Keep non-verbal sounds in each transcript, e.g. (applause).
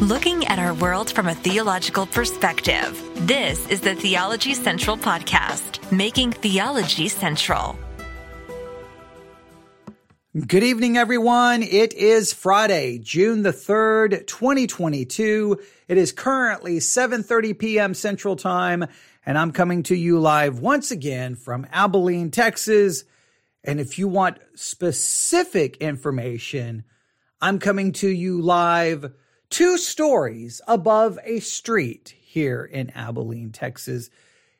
Looking at our world from a theological perspective, this is the Theology Central Podcast, making theology central. Good evening, everyone. It is Friday, June the 3rd, 2022. It is currently 7.30 p.m. Central Time, and I'm coming to you live once again from Abilene, Texas. And if you want specific information, I'm coming to you live two stories above a street here in Abilene, Texas.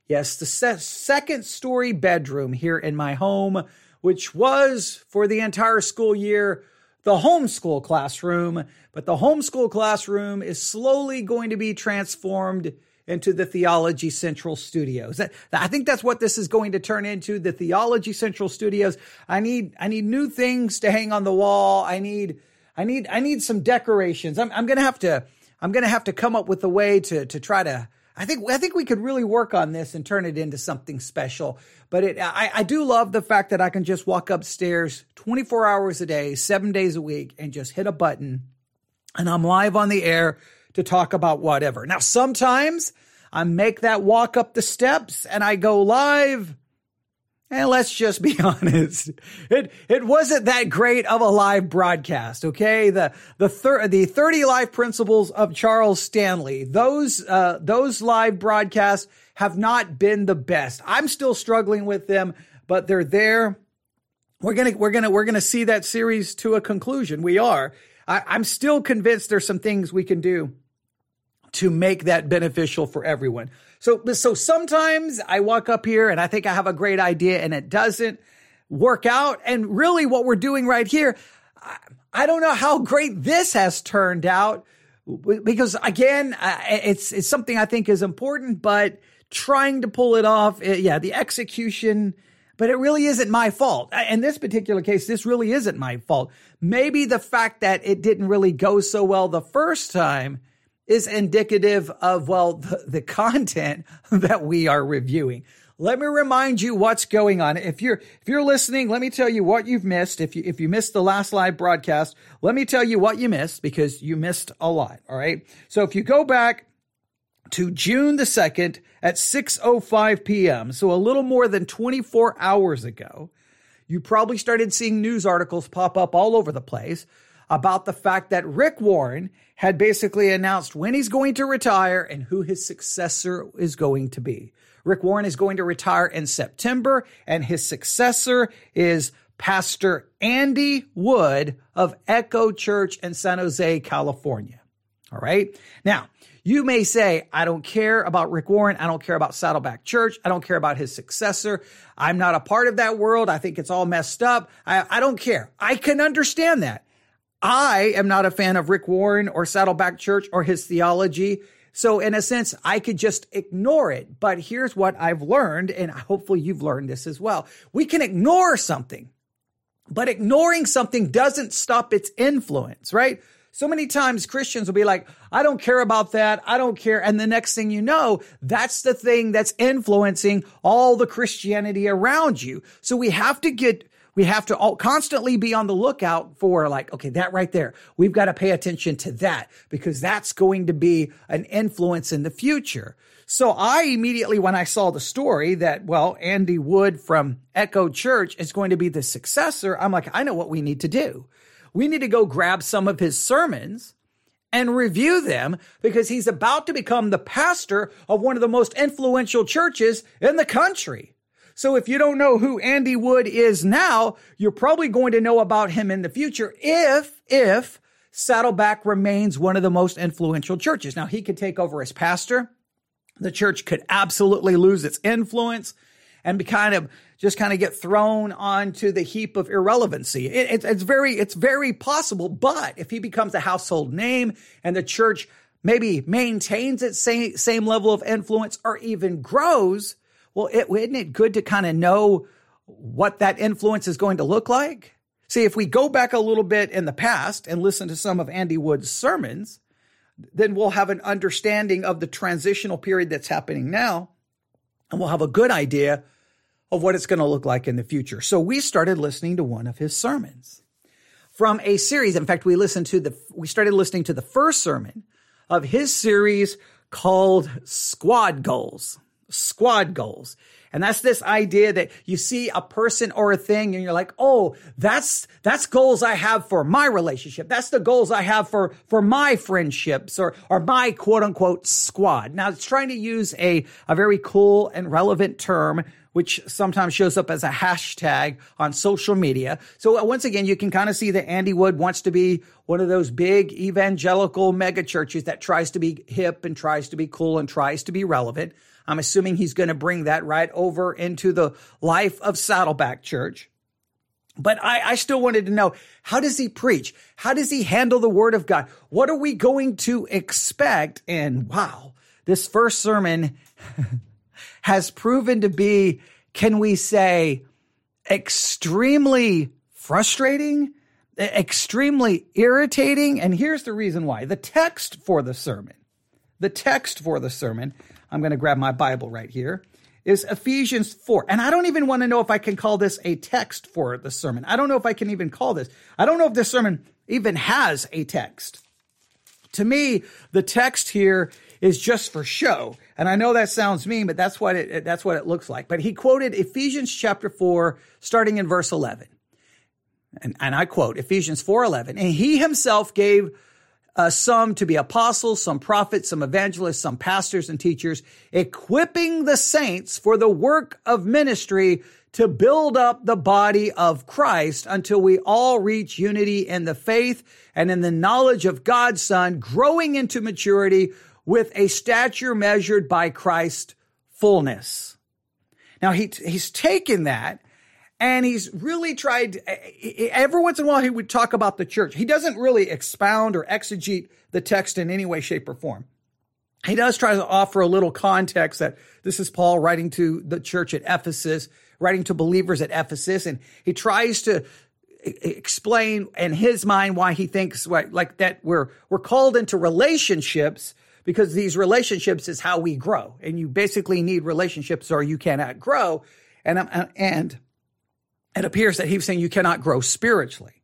Yes, the se- second story bedroom here in my home, which was for the entire school year the homeschool classroom, but the homeschool classroom is slowly going to be transformed into the Theology Central Studios. I think that's what this is going to turn into, the Theology Central Studios. I need I need new things to hang on the wall. I need I need I need some decorations. I'm I'm gonna have to I'm gonna have to come up with a way to to try to. I think I think we could really work on this and turn it into something special. But it I, I do love the fact that I can just walk upstairs 24 hours a day, seven days a week, and just hit a button, and I'm live on the air to talk about whatever. Now sometimes I make that walk up the steps and I go live and let's just be (laughs) honest. It, it wasn't that great of a live broadcast. Okay. The, the, thir- the 30 life principles of Charles Stanley, those, uh, those live broadcasts have not been the best. I'm still struggling with them, but they're there. We're to, we're to, we're to see that series to a conclusion. We are. I, I'm still convinced there's some things we can do to make that beneficial for everyone. So, so sometimes I walk up here and I think I have a great idea and it doesn't work out. And really what we're doing right here, I, I don't know how great this has turned out because again, it's, it's something I think is important, but trying to pull it off, eh, yeah, the execution, but it really isn't my fault. In this particular case, this really isn't my fault. Maybe the fact that it didn't really go so well the first time is indicative of, well, the, the content (laughs) that we are reviewing. Let me remind you what's going on. If you're if you're listening, let me tell you what you've missed. If you if you missed the last live broadcast, let me tell you what you missed because you missed a lot, all right? So if you go back to June the 2nd at 6:05 p.m., so a little more than 24 hours ago, you probably started seeing news articles pop up all over the place about the fact that Rick Warren had basically announced when he's going to retire and who his successor is going to be. Rick Warren is going to retire in September, and his successor is Pastor Andy Wood of Echo Church in San Jose, California. All right. Now, you may say, I don't care about Rick Warren. I don't care about Saddleback Church. I don't care about his successor. I'm not a part of that world. I think it's all messed up. I, I don't care. I can understand that. I am not a fan of Rick Warren or Saddleback Church or his theology. So in a sense, I could just ignore it. But here's what I've learned, and hopefully you've learned this as well. We can ignore something, but ignoring something doesn't stop its influence, right? So many times Christians will be like, I don't care about that. I don't care. And the next thing you know, that's the thing that's influencing all the Christianity around you. So we have to get we have to all constantly be on the lookout for like, okay, that right there. We've got to pay attention to that because that's going to be an influence in the future. So I immediately, when I saw the story that, well, Andy Wood from Echo Church is going to be the successor, I'm like, I know what we need to do. We need to go grab some of his sermons and review them because he's about to become the pastor of one of the most influential churches in the country. So if you don't know who Andy Wood is now, you're probably going to know about him in the future if, if Saddleback remains one of the most influential churches. Now he could take over as pastor. The church could absolutely lose its influence and be kind of just kind of get thrown onto the heap of irrelevancy. It, it, it's very, it's very possible. But if he becomes a household name and the church maybe maintains its same, same level of influence or even grows, well, is isn't it good to kind of know what that influence is going to look like? See, if we go back a little bit in the past and listen to some of Andy Wood's sermons, then we'll have an understanding of the transitional period that's happening now, and we'll have a good idea of what it's going to look like in the future. So we started listening to one of his sermons from a series. In fact, we listened to the we started listening to the first sermon of his series called Squad Goals. Squad Goals. And that's this idea that you see a person or a thing and you're like, oh, that's, that's goals I have for my relationship. That's the goals I have for, for my friendships or, or my quote unquote squad. Now it's trying to use a, a very cool and relevant term which sometimes shows up as a hashtag on social media. So uh, once again, you can kind of see that Andy Wood wants to be one of those big evangelical mega churches that tries to be hip and tries to be cool and tries to be relevant. I'm assuming he's going to bring that right over into the life of Saddleback Church. But I, I, still wanted to know how does he preach? How does he handle the word of God? What are we going to expect? And wow, this first sermon (laughs) has proven to be, can we say, extremely frustrating, extremely irritating. And here's the reason why the text for the sermon, the text for the sermon I'm going to grab my Bible right here, is Ephesians 4. And I don't even want to know if I can call this a text for the sermon. I don't know if I can even call this. I don't know if this sermon even has a text. To me, the text here is just for show. And I know that sounds mean, but that's what it, that's what it looks like. But he quoted Ephesians chapter 4, starting in verse 11. And, and I quote Ephesians 4:11, and he himself gave uh, some to be apostles, some prophets, some evangelists, some pastors and teachers, equipping the saints for the work of ministry to build up the body of Christ until we all reach unity in the faith and in the knowledge of God's Son, growing into maturity with a stature measured by Christ's fullness. Now he, he's taken that and he's really tried, eh, eh, eh, every once in a while, he would talk about the church. He doesn't really expound or exegete the text in any way, shape, or form. He does try to offer a little context that this is Paul writing to the church at Ephesus, writing to believers at Ephesus, and he tries to explain in his mind why he thinks like that we're we're called into relationships because these relationships is how we grow, and you basically need relationships or you cannot grow, and and it appears that he was saying you cannot grow spiritually.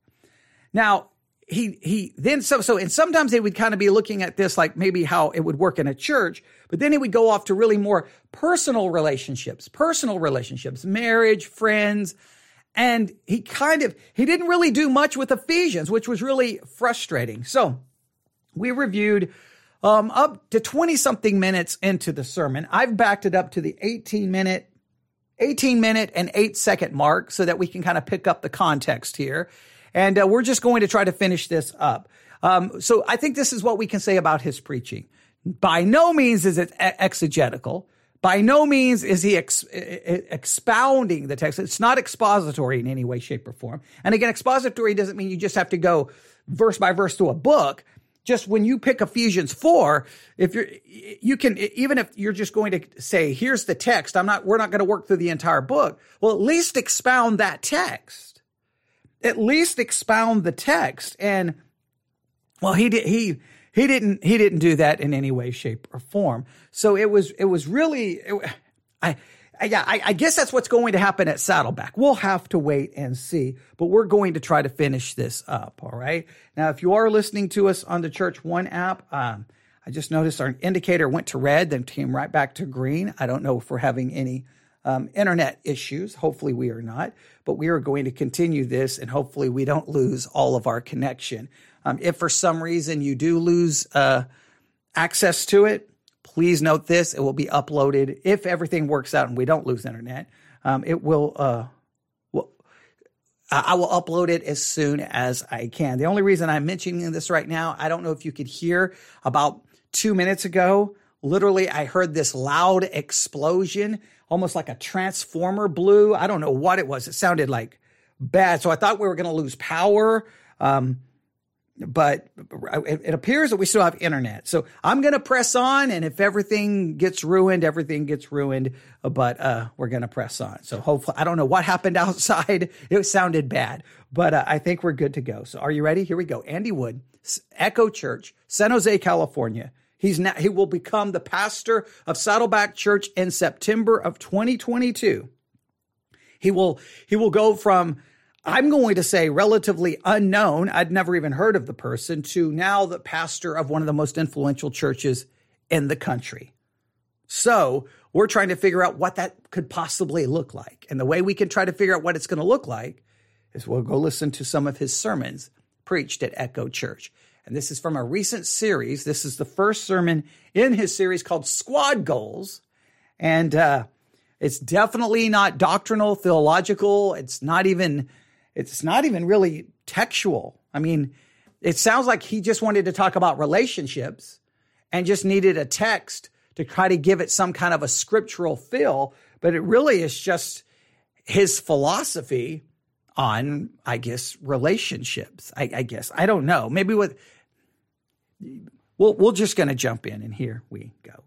Now, he he then so so and sometimes they would kind of be looking at this like maybe how it would work in a church, but then he would go off to really more personal relationships, personal relationships, marriage, friends, and he kind of he didn't really do much with Ephesians, which was really frustrating. So we reviewed um, up to 20 something minutes into the sermon. I've backed it up to the 18 minute 18 minute and 8 second mark so that we can kind of pick up the context here. And uh, we're just going to try to finish this up. Um, so I think this is what we can say about his preaching. By no means is it exegetical. By no means is he ex- expounding the text. It's not expository in any way, shape, or form. And again, expository doesn't mean you just have to go verse by verse through a book just when you pick Ephesians 4, if you're, you can, even if you're just going to say, here's the text, I'm not, we're not going to work through the entire book. Well, at least expound that text. At least expound the text. And, well, he did, he, he didn't, he didn't do that in any way, shape, or form. So it was, it was really, it, I, yeah, I, I, guess that's what's going to happen at Saddleback. We'll have to wait and see, but we're going to try to finish this up. All right. Now, if you are listening to us on the Church One app, um, I just noticed our indicator went to red, then came right back to green. I don't know if we're having any um, internet issues. Hopefully, we are not, but we are going to continue this, and hopefully, we don't lose all of our connection. Um, if for some reason you do lose uh, access to it, Please note this: it will be uploaded if everything works out and we don't lose internet. Um, it will. Uh, I will upload it as soon as I can. The only reason I'm mentioning this right now, I don't know if you could hear about two minutes ago. Literally, I heard this loud explosion, almost like a transformer blew. I don't know what it was. It sounded like bad. So I thought we were going to lose power. Um, but it appears that we still have internet. So I'm going to press on, and if everything gets ruined, everything gets ruined. But uh, we're going to press on. So hopefully, I don't know what happened (laughs) outside. It sounded bad, but uh, I think we're good to go. So are you ready? Here we go. Andy Wood, Echo Church, San Jose, California. He's now he will become the pastor of Saddleback Church in September of 2022. He will he will go from I'm going to say relatively unknown. I'd never even heard of the person to now the pastor of one of the most influential churches in the country. So we're trying to figure out what that could possibly look like. And the way we can try to figure out what it's going to look like is we'll go listen to some of his sermons preached at Echo Church. And this is from a recent series. This is the first sermon in his series called Squad Goals. And uh, it's definitely not doctrinal, theological. It's not even it's not even really textual. I mean, it sounds like he just wanted to talk about relationships and just needed a text to try to give it some kind of a scriptural feel, but it really is just his philosophy on, I guess, relationships. I, I guess I don't know. Maybe with we'll we're just going to jump in, and here we go.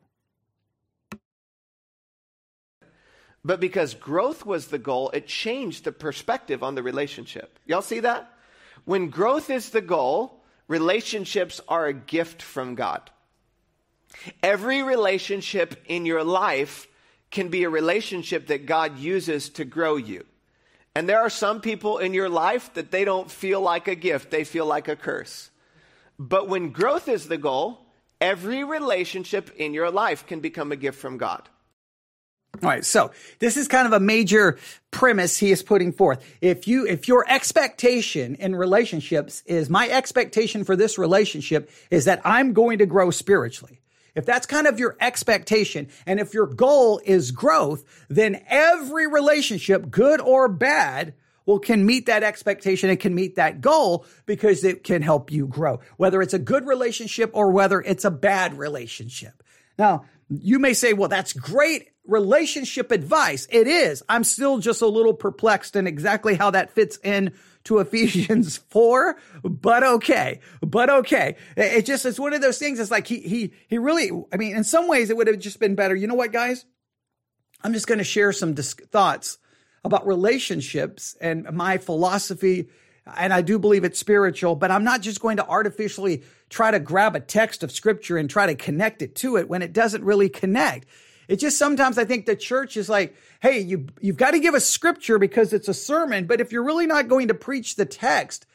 But because growth was the goal, it changed the perspective on the relationship. Y'all see that? When growth is the goal, relationships are a gift from God. Every relationship in your life can be a relationship that God uses to grow you. And there are some people in your life that they don't feel like a gift, they feel like a curse. But when growth is the goal, every relationship in your life can become a gift from God. All right. So this is kind of a major premise he is putting forth. If you, if your expectation in relationships is my expectation for this relationship is that I'm going to grow spiritually. If that's kind of your expectation and if your goal is growth, then every relationship, good or bad, well, can meet that expectation and can meet that goal because it can help you grow, whether it's a good relationship or whether it's a bad relationship. Now, you may say, well, that's great relationship advice. It is. I'm still just a little perplexed in exactly how that fits in to (laughs) Ephesians 4, but okay. But okay. It just, it's one of those things. It's like he, he, he really, I mean, in some ways it would have just been better. You know what, guys? I'm just going to share some thoughts about relationships and my philosophy. And I do believe it's spiritual, but I'm not just going to artificially try to grab a text of scripture and try to connect it to it when it doesn't really connect. It just sometimes I think the church is like, hey, you you've got to give a scripture because it's a sermon, but if you're really not going to preach the text,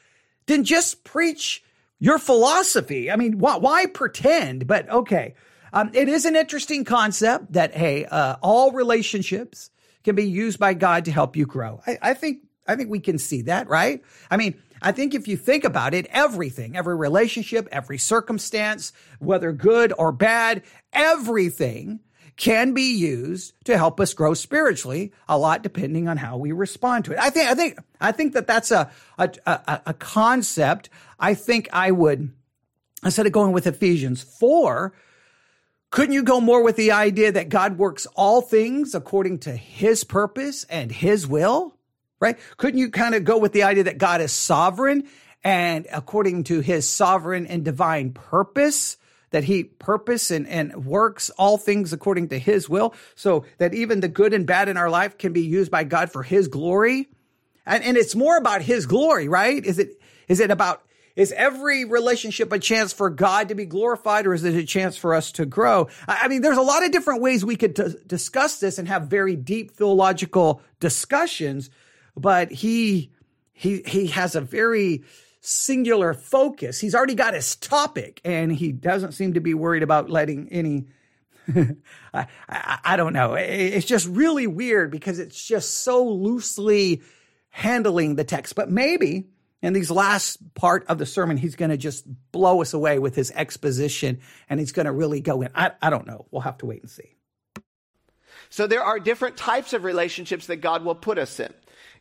then just preach your philosophy. I mean, why, why pretend? But okay, um, it is an interesting concept that hey, uh, all relationships can be used by God to help you grow. I, I think I think we can see that, right? I mean, I think if you think about it, everything, every relationship, every circumstance, whether good or bad, everything can be used to help us grow spiritually a lot depending on how we respond to it. I think, I think, I think that that's a, a, a, a concept. I think I would, instead of going with Ephesians 4, couldn't you go more with the idea that God works all things according to his purpose and his will? Right? Couldn't you kind of go with the idea that God is sovereign and according to his sovereign and divine purpose? That he purpose and, and works all things according to his will so that even the good and bad in our life can be used by God for his glory. And, and it's more about his glory, right? Is it, is it about, is every relationship a chance for God to be glorified or is it a chance for us to grow? I mean, there's a lot of different ways we could t- discuss this and have very deep theological discussions, but he, he, he has a very, singular focus. He's already got his topic and he doesn't seem to be worried about letting any (laughs) I, I, I, don't know. It's just really weird because it's just so loosely handling the text. But maybe in these last part of the sermon, he's going to just blow us away with his exposition and he's going to really go in. I, I don't know. We'll have to wait and see. So there are different types of relationships that God will put us in.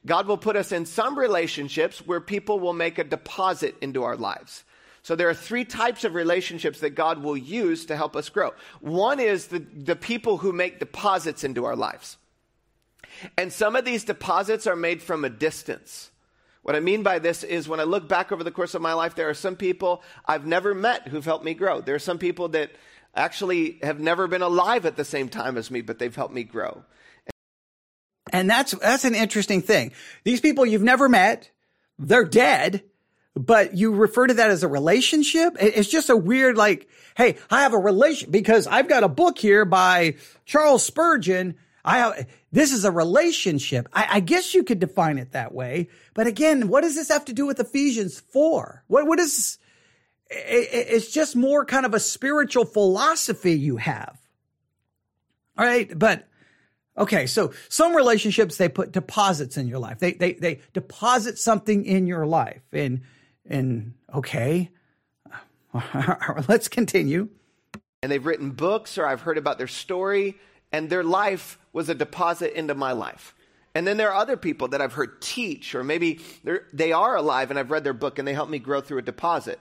God will put us in some relationships where people will make a deposit into our lives. So there are three types of relationships that God will use to help us grow. One is the, the people who make deposits into our lives. And some of these deposits are made from a distance. What I mean by this is when I look back over the course of my life, there are some people I've never met who've helped me grow. There are some people that actually have never been alive at the same time as me, but they've helped me grow. And that's, that's an interesting thing. These people you've never met, they're dead, but you refer to that as a relationship. It's just a weird, like, hey, I have a relation because I've got a book here by Charles Spurgeon. I have, this is a relationship. I, I, guess you could define it that way. But again, what does this have to do with Ephesians four? What what is? It, it's just more kind of a spiritual philosophy you have. All right, but okay. So some relationships they put deposits in your life. They they they deposit something in your life, and and okay, (laughs) let's continue. And they've written books, or I've heard about their story, and their life was a deposit into my life. And then there are other people that I've heard teach, or maybe they are alive and I've read their book and they help me grow through a deposit.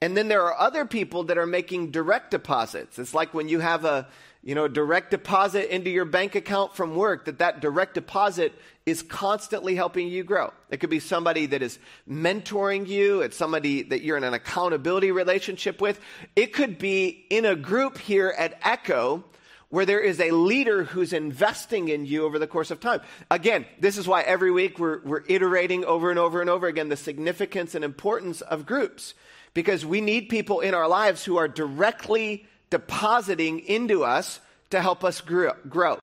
And then there are other people that are making direct deposits. It's like when you have a, you know, direct deposit into your bank account from work, that that direct deposit is constantly helping you grow. It could be somebody that is mentoring you. It's somebody that you're in an accountability relationship with. It could be in a group here at Echo where there is a leader who's investing in you over the course of time. Again, this is why every week we're, we're iterating over and over and over again the significance and importance of groups because we need people in our lives who are directly depositing into us to help us grow.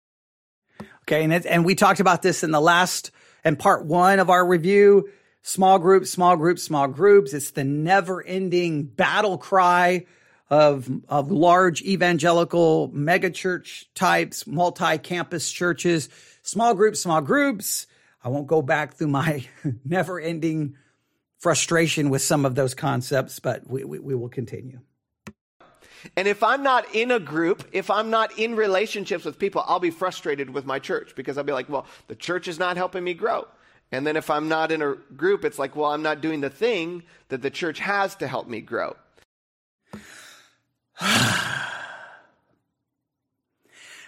Okay, and, it, and we talked about this in the last and part one of our review. Small groups, small groups, small groups. It's the never ending battle cry of, of large evangelical megachurch types, multi campus churches, small groups, small groups. I won't go back through my (laughs) never ending frustration with some of those concepts, but we, we, we will continue. And if I'm not in a group, if I'm not in relationships with people, I'll be frustrated with my church because I'll be like, well, the church is not helping me grow. And then if I'm not in a group, it's like, well, I'm not doing the thing that the church has to help me grow. (sighs) (sighs)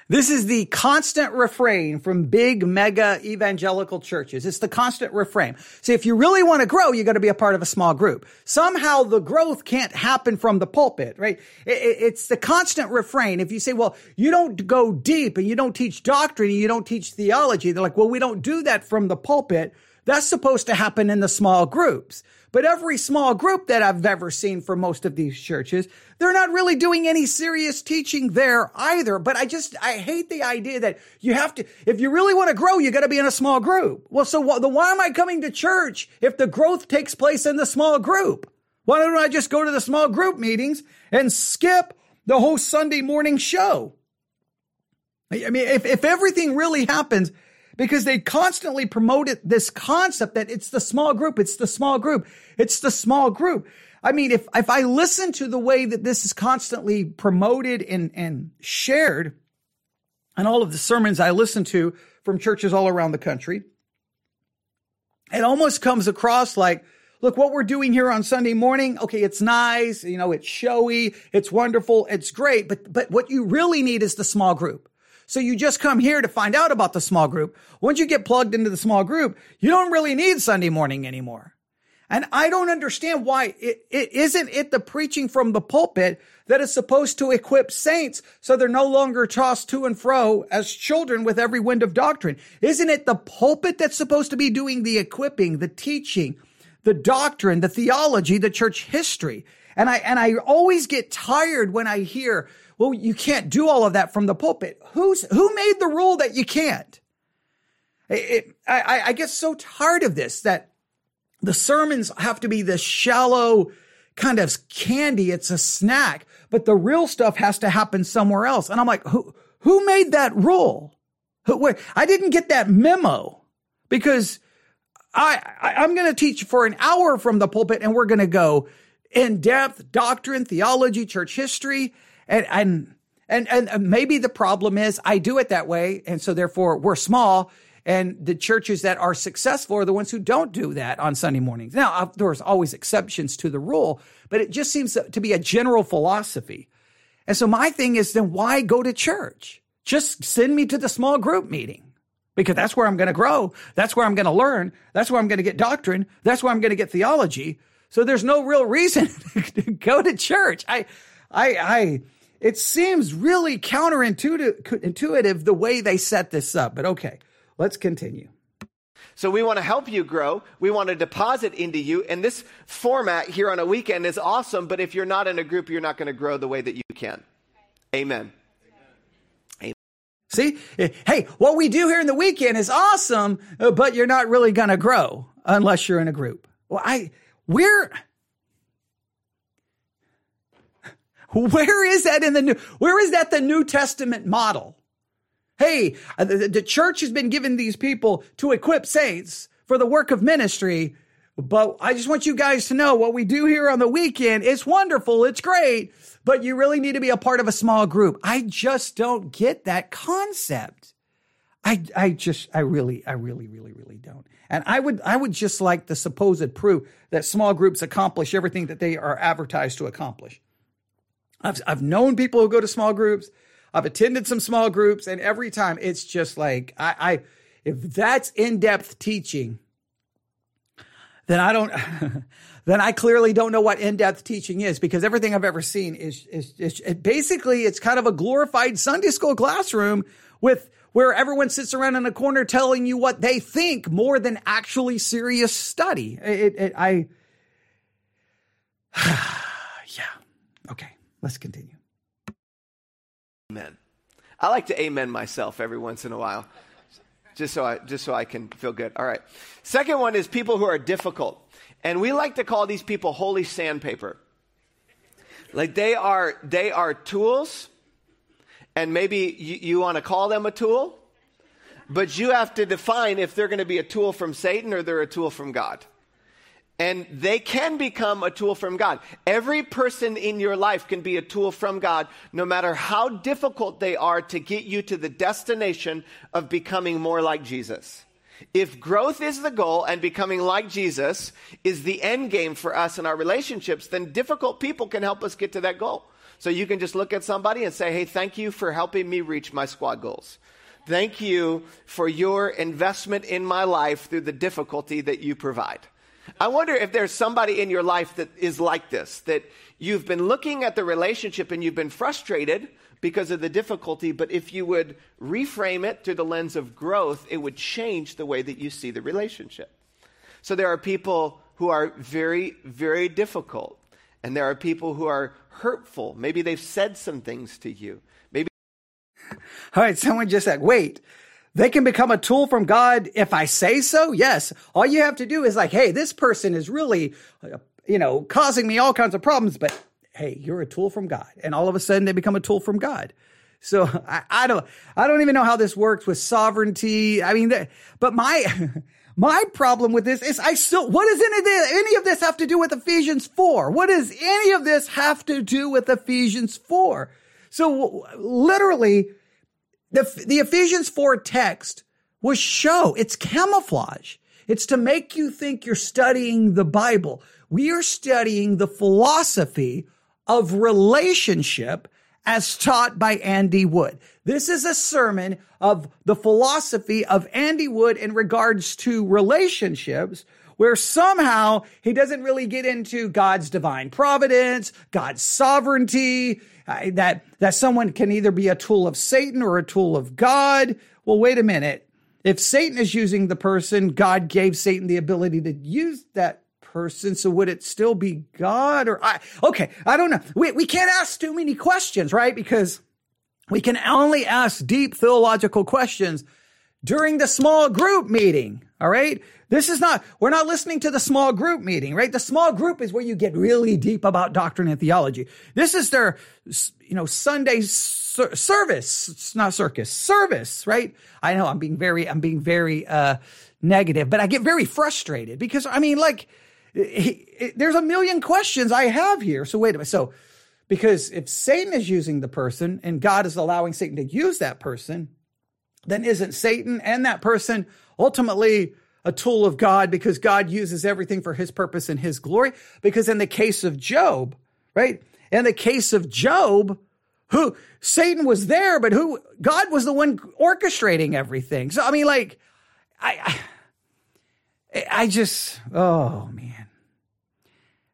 This is the constant refrain from big mega evangelical churches. It's the constant refrain. See, if you really want to grow, you got to be a part of a small group. Somehow the growth can't happen from the pulpit, right? It's the constant refrain. If you say, well, you don't go deep and you don't teach doctrine and you don't teach theology, they're like, well, we don't do that from the pulpit. That's supposed to happen in the small groups. But every small group that I've ever seen for most of these churches, they're not really doing any serious teaching there either. But I just, I hate the idea that you have to, if you really want to grow, you got to be in a small group. Well, so wh- why am I coming to church if the growth takes place in the small group? Why don't I just go to the small group meetings and skip the whole Sunday morning show? I mean, if, if everything really happens because they constantly promoted this concept that it's the small group, it's the small group, it's the small group. I mean, if, if I listen to the way that this is constantly promoted and, and shared and all of the sermons I listen to from churches all around the country, it almost comes across like, look, what we're doing here on Sunday morning, okay, it's nice, you know, it's showy, it's wonderful, it's great, but, but what you really need is the small group. So you just come here to find out about the small group. Once you get plugged into the small group, you don't really need Sunday morning anymore. And I don't understand why it, it isn't it the preaching from the pulpit that is supposed to equip saints so they're no longer tossed to and fro as children with every wind of doctrine. Isn't it the pulpit that's supposed to be doing the equipping, the teaching, the doctrine, the theology, the church history? And I, and I always get tired when I hear well, you can't do all of that from the pulpit. Who's, who made the rule that you can't? It, I, I get so tired of this that the sermons have to be this shallow kind of candy. It's a snack, but the real stuff has to happen somewhere else. And I'm like, who, who made that rule? Who, I didn't get that memo because I, I am going to teach for an hour from the pulpit and we're going to go in depth doctrine, theology, church history. And, and, and, and uh, maybe the problem is I do it that way. And so therefore we're small. And the churches that are successful are the ones who don't do that on Sunday mornings. Now, there's always exceptions to the rule, but it just seems to be a general philosophy. And so my thing is then why go to church? Just send me to the small group meeting because that's where I'm going to grow. That's where I'm going to learn. That's where I'm going to get doctrine. That's where I'm going to get theology. So there's no real reason (laughs) to go to church. I, I, I, it seems really counterintuitive intuitive the way they set this up, but okay, let's continue. So we want to help you grow. We want to deposit into you. And this format here on a weekend is awesome, but if you're not in a group, you're not going to grow the way that you can. Amen. See, hey, what we do here in the weekend is awesome, uh, but you're not really going to grow unless you're in a group. Well, I, we're, (laughs) where is that in the new, where is that the New Testament model? Hey, uh, the, the church has been given these people to equip saints for the work of ministry. But I just want you guys to know what we do here on the weekend. It's wonderful. It's great, but you really need to be a part of a small group. I just don't get that concept. I, I just, I really, I really, really, really don't. And I would, I would just like the supposed proof that small groups accomplish everything that they are advertised to accomplish. I've, I've known people who go to small groups. I've attended some small groups and every time it's just like, I, I if that's in-depth teaching, then I don't, (laughs) then I clearly don't know what in-depth teaching is because everything I've ever seen is, is, is it basically, it's kind of a glorified Sunday school classroom with, where everyone sits around in a corner telling you what they think more than actually serious study. It, it, I. (sighs) Let's continue. Amen. I like to amen myself every once in a while. Just so I just so I can feel good. All right. Second one is people who are difficult. And we like to call these people holy sandpaper. Like they are they are tools and maybe you, you want to call them a tool, but you have to define if they're going to be a tool from Satan or they're a tool from God. And they can become a tool from God. Every person in your life can be a tool from God, no matter how difficult they are to get you to the destination of becoming more like Jesus. If growth is the goal and becoming like Jesus is the end game for us in our relationships, then difficult people can help us get to that goal. So you can just look at somebody and say, hey, thank you for helping me reach my squad goals. Thank you for your investment in my life through the difficulty that you provide. I wonder if there's somebody in your life that is like this, that you've been looking at the relationship and you've been frustrated because of the difficulty, but if you would reframe it through the lens of growth, it would change the way that you see the relationship. So there are people who are very, very difficult, and there are people who are hurtful. Maybe they've said some things to you. Maybe. All right, someone just said, wait, they can become a tool from God if I say so. Yes. All you have to do is like, hey, this person is really, you know, causing me all kinds of problems, but hey, you're a tool from God. And all of a sudden they become a tool from God. So (laughs) I, I don't, I don't even know how this works with sovereignty. I mean, but my, (laughs) my problem with this is I still, what does any of this, any of this have to do with Ephesians 4? What does any of this have to do with Ephesians 4? So literally, the, the Ephesians 4 text was show. It's camouflage. It's to make you think you're studying the Bible. We are studying the philosophy of relationship as taught by Andy Wood. This is a sermon of the philosophy of Andy Wood in regards to relationships where somehow he doesn't really get into God's divine providence, God's sovereignty, that, that someone can either be a tool of Satan or a tool of God. Well, wait a minute. If Satan is using the person, God gave Satan the ability to use that person. So would it still be God or I? Okay. I don't know. We, we can't ask too many questions, right? Because we can only ask deep theological questions during the small group meeting. All right. This is not, we're not listening to the small group meeting, right? The small group is where you get really deep about doctrine and theology. This is their, you know, Sunday ser- service. It's not circus, service, right? I know I'm being very, I'm being very, uh, negative, but I get very frustrated because I mean, like, there's a million questions I have here. So wait a minute. So, because if Satan is using the person and God is allowing Satan to use that person, then isn't Satan and that person ultimately a tool of God because God uses everything for his purpose and his glory? Because in the case of Job, right? In the case of Job, who Satan was there, but who God was the one orchestrating everything. So I mean, like, I, I, I just, oh man,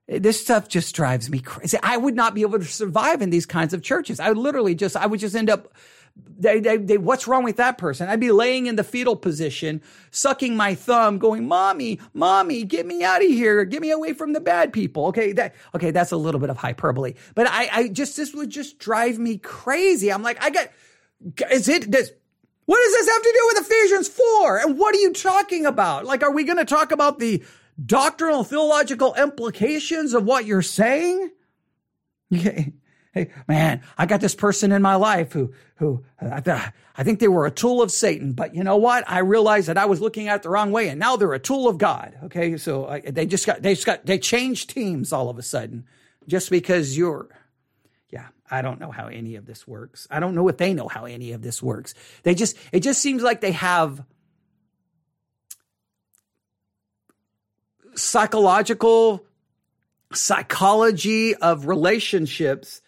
this stuff just drives me crazy. I would not be able to survive in these kinds of churches. I would literally just, I would just end up they, they, they, what's wrong with that person? I'd be laying in the fetal position, sucking my thumb, going, mommy, mommy, get me out of here. Get me away from the bad people. Okay. That, okay. That's a little bit of hyperbole, but I, I just, this would just drive me crazy. I'm like, I got, is it, does, What does this have to do with Ephesians 4? And what are you talking about? Like, are we going to talk about the doctrinal theological implications of what you're saying? (laughs) Okay. Hey, man, I got this person in my life who, who, I, th- I think they were a tool of Satan, but you know what? I realized that I was looking at it the wrong way and now they're a tool of God. Okay. So I, they just got, they just got, they changed teams all of a sudden just because you're, yeah, I don't know how any of this works. I don't know if they know how any of this works. They just, it just seems like they have psychological psychology of relationships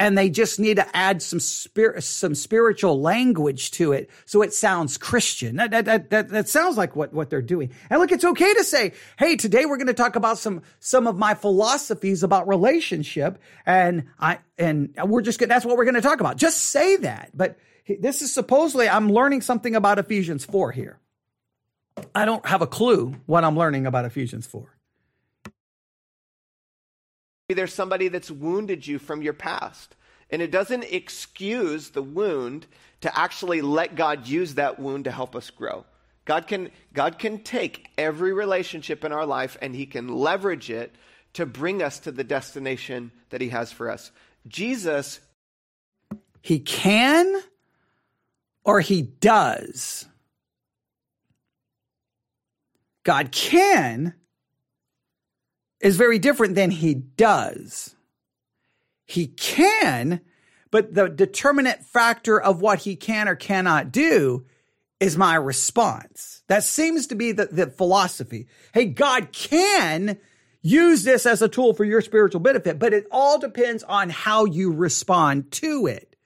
and they just need to add some spirit, some spiritual language to it so it sounds Christian. That, that, that, that, sounds like what, what they're doing. And look, it's okay to say, hey, today we're going to talk about some, some of my philosophies about relationship. And I, and we're just, that's what we're going to talk about. Just say that. But this is supposedly, I'm learning something about Ephesians 4 here. I don't have a clue what I'm learning about Ephesians 4. There's somebody that's wounded you from your past. And it doesn't excuse the wound to actually let God use that wound to help us grow. God can, God can take every relationship in our life and He can leverage it to bring us to the destination that He has for us. Jesus. He can or He does. God can is very different than he does. He can, but the determinant factor of what he can or cannot do is my response. That seems to be the, the philosophy. Hey, God can use this as a tool for your spiritual benefit, but it all depends on how you respond to it.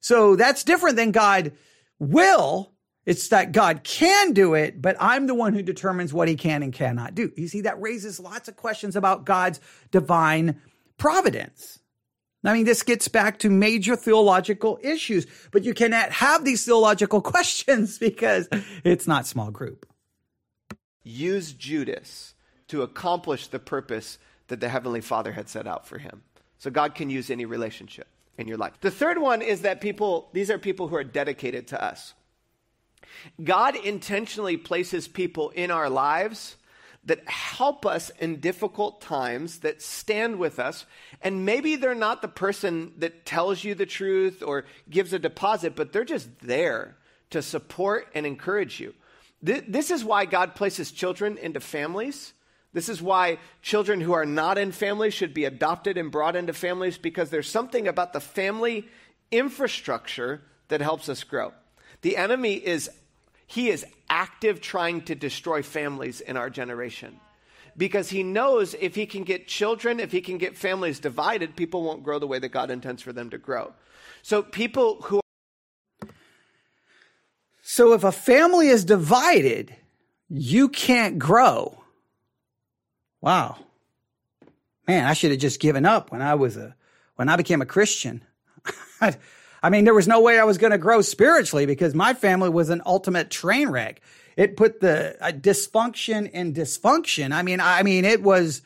So that's different than God will it's that God can do it, but I'm the one who determines what he can and cannot do. You see, that raises lots of questions about God's divine providence. I mean, this gets back to major theological issues, but you cannot have these theological (laughs) questions because it's not small group. Use Judas to accomplish the purpose that the Heavenly Father had set out for him. So God can use any relationship in your life. The third one is that people, these are people who are dedicated to us. God intentionally places people in our lives that help us in difficult times, that stand with us. And maybe they're not the person that tells you the truth or gives a deposit, but they're just there to support and encourage you. This is why God places children into families. This is why children who are not in families should be adopted and brought into families because there's something about the family infrastructure that helps us grow. The enemy is he is active trying to destroy families in our generation because he knows if he can get children, if he can get families divided, people won't grow the way that God intends for them to grow. So people who So if a family is divided, you can't grow. Wow. Man, I should have just given up when I was a when I became a Christian. (laughs) I mean, there was no way I was going to grow spiritually because my family was an ultimate train wreck. It put the uh, dysfunction in dysfunction. I mean, I mean, it was,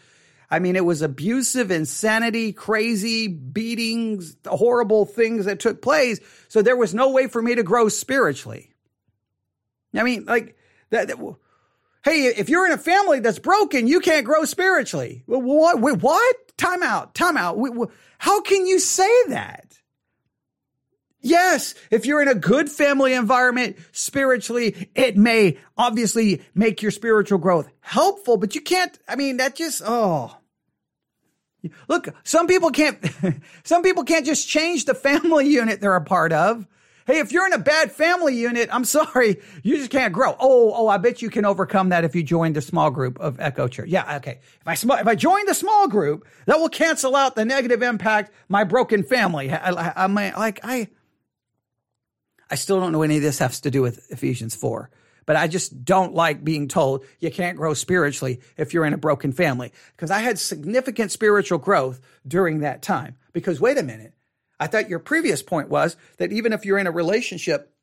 I mean, it was abusive, insanity, crazy beatings, horrible things that took place. So there was no way for me to grow spiritually. I mean, like that. that hey, if you're in a family that's broken, you can't grow spiritually. What? Wait, what? Time out. Time out. How can you say that? Yes, if you're in a good family environment spiritually, it may obviously make your spiritual growth helpful, but you can't, I mean, that just, oh. Look, some people can't, (laughs) some people can't just change the family (laughs) unit they're a part of. Hey, if you're in a bad family unit, I'm sorry, you just can't grow. Oh, oh, I bet you can overcome that if you join the small group of Echo Church. Yeah, okay. If I sm- if I join the small group, that will cancel out the negative impact my broken family. I, mean, like I, I still don't know any of this has to do with Ephesians 4. But I just don't like being told you can't grow spiritually if you're in a broken family. Because I had significant spiritual growth during that time. Because wait a minute, I thought your previous point was that even if you're in a relationship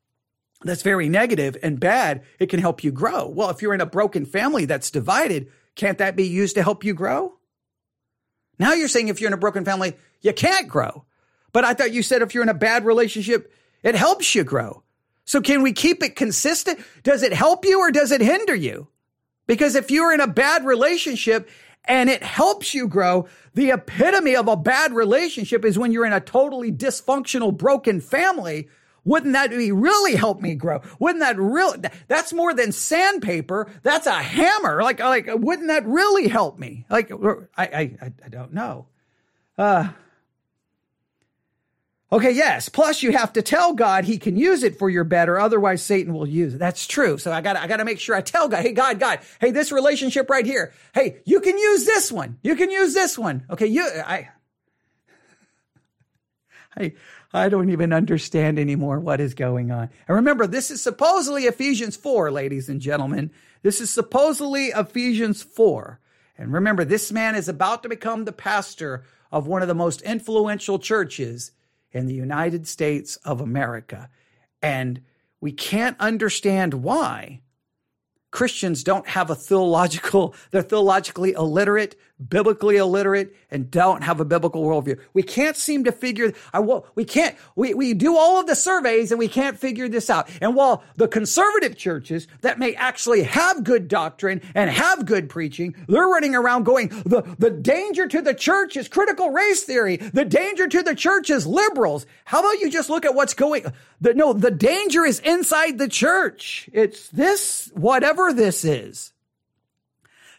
that's very negative and bad, it can help you grow. Well, if you're in a broken family that's divided, can't that be used to help you grow? Now you're saying if you're in a broken family, you can't grow. But I thought you said if you're in a bad relationship, it helps you grow. So can we keep it consistent? Does it help you or does it hinder you? Because if you're in a bad relationship and it helps you grow, the epitome of a bad relationship is when you're in a totally dysfunctional, broken family. Wouldn't that be really help me grow? Wouldn't that really, that's more than sandpaper. That's a hammer. Like, like, wouldn't that really help me? Like, I, I, I don't know. Uh, Okay, yes. Plus you have to tell God he can use it for your better, otherwise Satan will use it. That's true. So I got I got to make sure I tell God, "Hey God, God, hey this relationship right here. Hey, you can use this one. You can use this one." Okay, you I (laughs) I I don't even understand anymore what is going on. And remember, this is supposedly Ephesians 4, ladies and gentlemen. This is supposedly Ephesians 4. And remember, this man is about to become the pastor of one of the most influential churches in the United States of America. And we can't understand why Christians don't have a theological, they're theologically illiterate, biblically illiterate, and don't have a biblical worldview. We can't seem to figure, I, we can't, we, we do all of the surveys and we can't figure this out. And while the conservative churches that may actually have good doctrine and have good preaching, they're running around going, the, the danger to the church is critical race theory. The danger to the church is liberals. How about you just look at what's going, the, no, the danger is inside the church. It's this, whatever this is.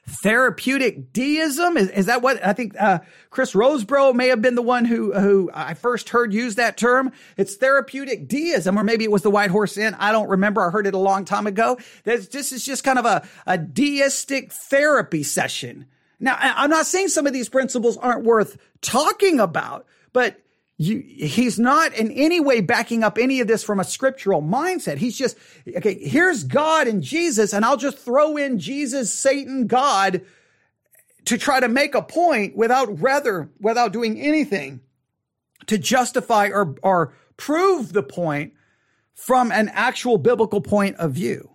Therapeutic deism is, is that what I think? Uh, Chris Rosebrough may have been the one who who I first heard use that term. It's therapeutic deism, or maybe it was the White Horse Inn. I don't remember. I heard it a long time ago. This, this is just kind of a, a deistic therapy session. Now, I'm not saying some of these principles aren't worth talking about, but you, he's not in any way backing up any of this from a scriptural mindset. He's just, okay, here's God and Jesus, and I'll just throw in Jesus, Satan, God to try to make a point without rather, without doing anything to justify or, or prove the point from an actual biblical point of view.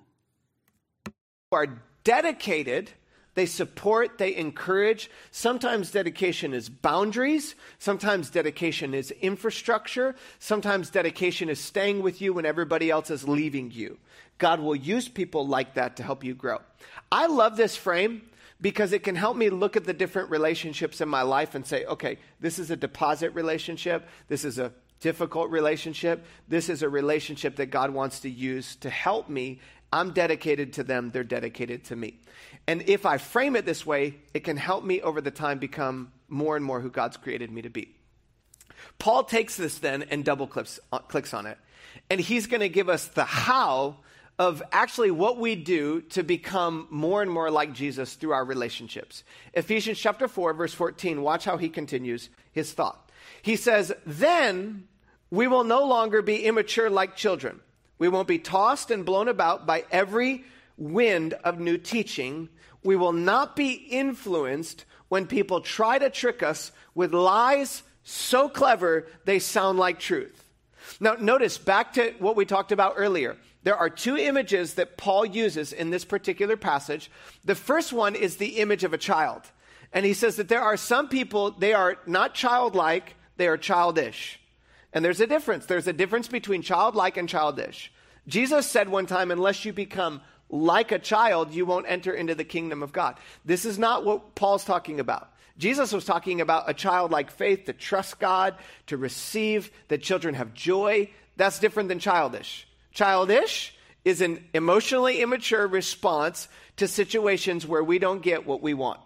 Are dedicated they support, they encourage. Sometimes dedication is boundaries. Sometimes dedication is infrastructure. Sometimes dedication is staying with you when everybody else is leaving you. God will use people like that to help you grow. I love this frame because it can help me look at the different relationships in my life and say, okay, this is a deposit relationship. This is a difficult relationship. This is a relationship that God wants to use to help me. I'm dedicated to them, they're dedicated to me. And if I frame it this way, it can help me over the time become more and more who God's created me to be. Paul takes this then and double clicks, uh, clicks on it. And he's going to give us the how of actually what we do to become more and more like Jesus through our relationships. Ephesians chapter 4, verse 14, watch how he continues his thought. He says, Then we will no longer be immature like children. We won't be tossed and blown about by every wind of new teaching. We will not be influenced when people try to trick us with lies so clever they sound like truth. Now, notice back to what we talked about earlier. There are two images that Paul uses in this particular passage. The first one is the image of a child. And he says that there are some people, they are not childlike, they are childish. And there's a difference. There's a difference between childlike and childish. Jesus said one time, unless you become like a child, you won't enter into the kingdom of God. This is not what Paul's talking about. Jesus was talking about a childlike faith to trust God, to receive, that children have joy. That's different than childish. Childish is an emotionally immature response to situations where we don't get what we want.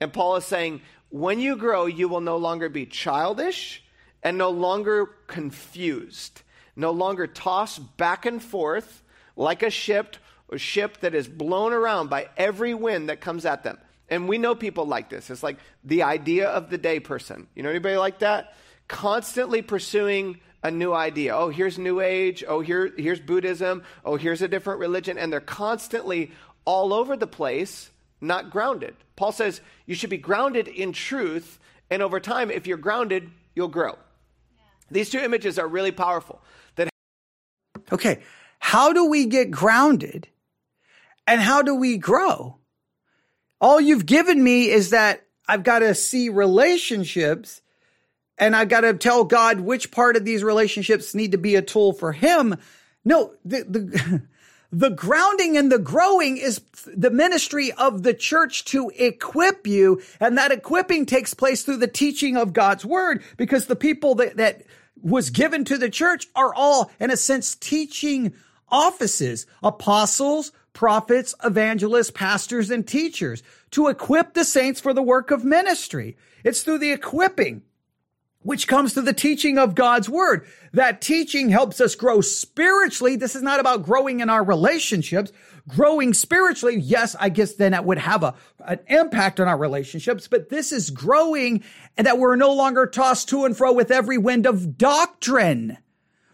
And Paul is saying, when you grow, you will no longer be childish and no longer confused, no longer tossed back and forth like a ship a ship that is blown around by every wind that comes at them. And we know people like this. It's like the idea of the day person. You know anybody like that? Constantly pursuing a new idea. Oh, here's New Age. Oh, here, here's Buddhism. Oh, here's a different religion. And they're constantly all over the place, not grounded. Paul says you should be grounded in truth. And over time, if you're grounded, you'll grow. Yeah. These two images are really powerful. That okay, how do we get grounded and how do we grow? All you've given me is that I've got to see relationships and I've got to tell God which part of these relationships need to be a tool for him. No, the, the, (laughs) the grounding and the growing is the ministry of the church to equip you. And that equipping takes place through the teaching of God's word because the people that, that was given to the church are all, in a sense, teaching offices, apostles, prophets, evangelists, pastors, and teachers to equip the saints for the work of ministry. It's through the equipping which comes through the teaching of God's word. That teaching helps us grow spiritually. This is not about growing in our relationships. Growing spiritually, yes, I guess then that would have a, an impact on our relationships, but this is growing and that we're no longer tossed to and fro with every wind of doctrine,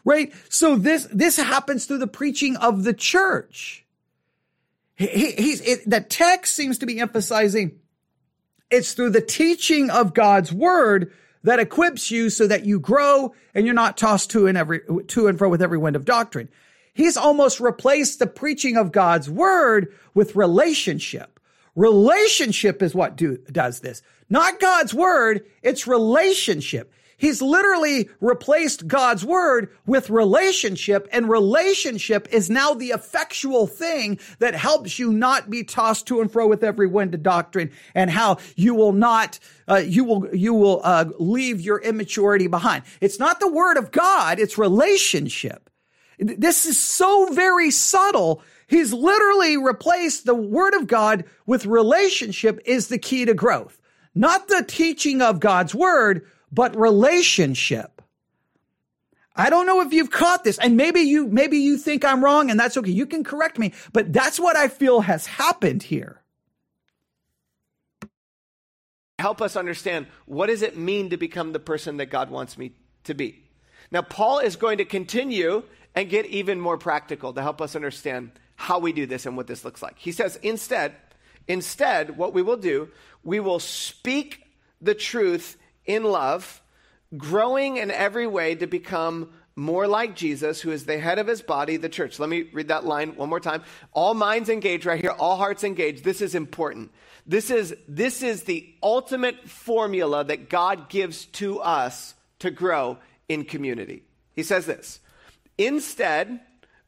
right? So this, this happens through the preaching of the church. He, he's, it, the text seems to be emphasizing it's through the teaching of God's word that equips you so that you grow and you're not tossed to and every, to and fro with every wind of doctrine. He's almost replaced the preaching of God's word with relationship. Relationship is what do, does this. Not God's word, it's relationship. He's literally replaced God's word with relationship and relationship is now the effectual thing that helps you not be tossed to and fro with every wind of doctrine and how you will not, uh, you will, you will, uh, leave your immaturity behind. It's not the word of God. It's relationship. This is so very subtle. He's literally replaced the word of God with relationship is the key to growth. Not the teaching of God's word, but relationship. I don't know if you've caught this and maybe you, maybe you think I'm wrong and that's okay. You can correct me, but that's what I feel has happened here. Help us understand what does it mean to become the person that God wants me to be? Now, Paul is going to continue and get even more practical to help us understand how we do this and what this looks like. He says, instead, instead, what we will do, we will speak the truth in love, growing in every way to become more like Jesus, who is the head of his body, the church. Let me read that line one more time. All minds engaged right here, all hearts engaged. This is important. This is, this is the ultimate formula that God gives to us to grow in community. He says this Instead,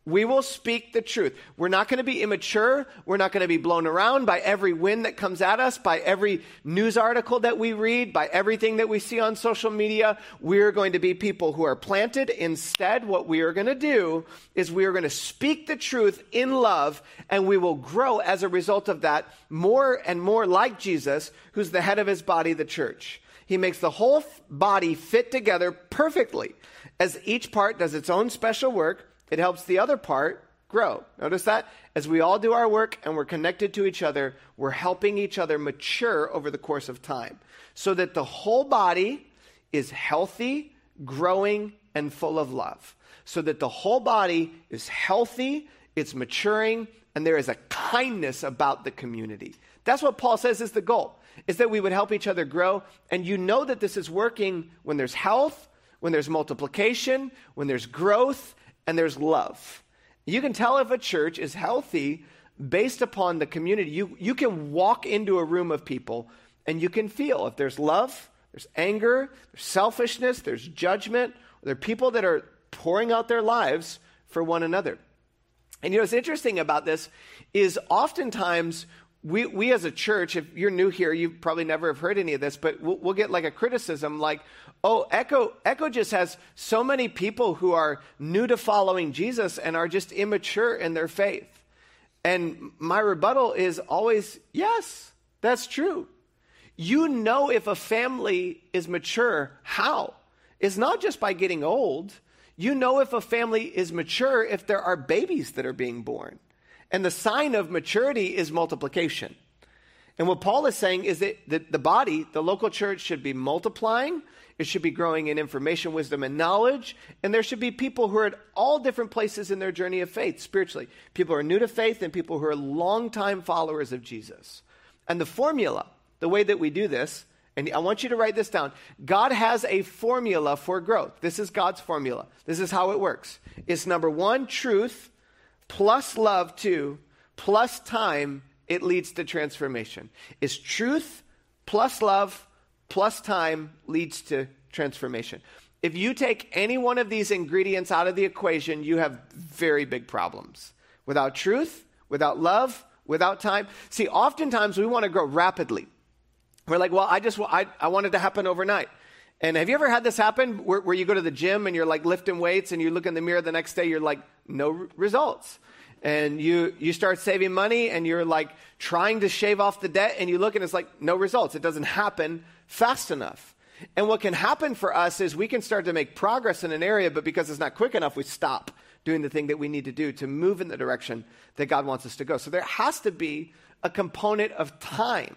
we will speak the truth. We're not going to be immature. We're not going to be blown around by every wind that comes at us, by every news article that we read, by everything that we see on social media. We're going to be people who are planted. Instead, what we are going to do is we are going to speak the truth in love, and we will grow as a result of that more and more like Jesus, who's the head of his body, the church. He makes the whole body fit together perfectly as each part does its own special work it helps the other part grow. Notice that? As we all do our work and we're connected to each other, we're helping each other mature over the course of time so that the whole body is healthy, growing, and full of love. So that the whole body is healthy, it's maturing, and there is a kindness about the community. That's what Paul says is the goal, is that we would help each other grow. And you know that this is working when there's health, when there's multiplication, when there's growth, and there's love. You can tell if a church is healthy based upon the community. You, you can walk into a room of people and you can feel if there's love, there's anger, there's selfishness, there's judgment. There are people that are pouring out their lives for one another. And you know what's interesting about this is oftentimes we, we as a church, if you're new here, you probably never have heard any of this, but we'll, we'll, get like a criticism like, oh, Echo, Echo just has so many people who are new to following Jesus and are just immature in their faith. And my rebuttal is always, yes, that's true. You know if a family is mature, how? It's not just by getting old. You know if a family is mature if there are babies that are being born. And the sign of maturity is multiplication. And what Paul is saying is that the, the body, the local church, should be multiplying. It should be growing in information, wisdom, and knowledge. And there should be people who are at all different places in their journey of faith spiritually. People who are new to faith and people who are longtime followers of Jesus. And the formula, the way that we do this, and I want you to write this down. God has a formula for growth. This is God's formula. This is how it works. It's number one, truth plus love, two, plus time, it leads to transformation. Is truth plus love plus time leads to transformation. If you take any one of these ingredients out of the equation, you have very big problems. Without truth, without love, without time. See, oftentimes we want to grow rapidly. We're like, well, I just, I, I want it to happen overnight. And have you ever had this happen where, where, you go to the gym and you're like lifting weights and you look in the mirror the next day, you're like, no r- results. And you, you start saving money and you're like trying to shave off the debt and you look and it's like, no results. It doesn't happen fast enough. And what can happen for us is we can start to make progress in an area, but because it's not quick enough, we stop doing the thing that we need to do to move in the direction that God wants us to go. So there has to be a component of time.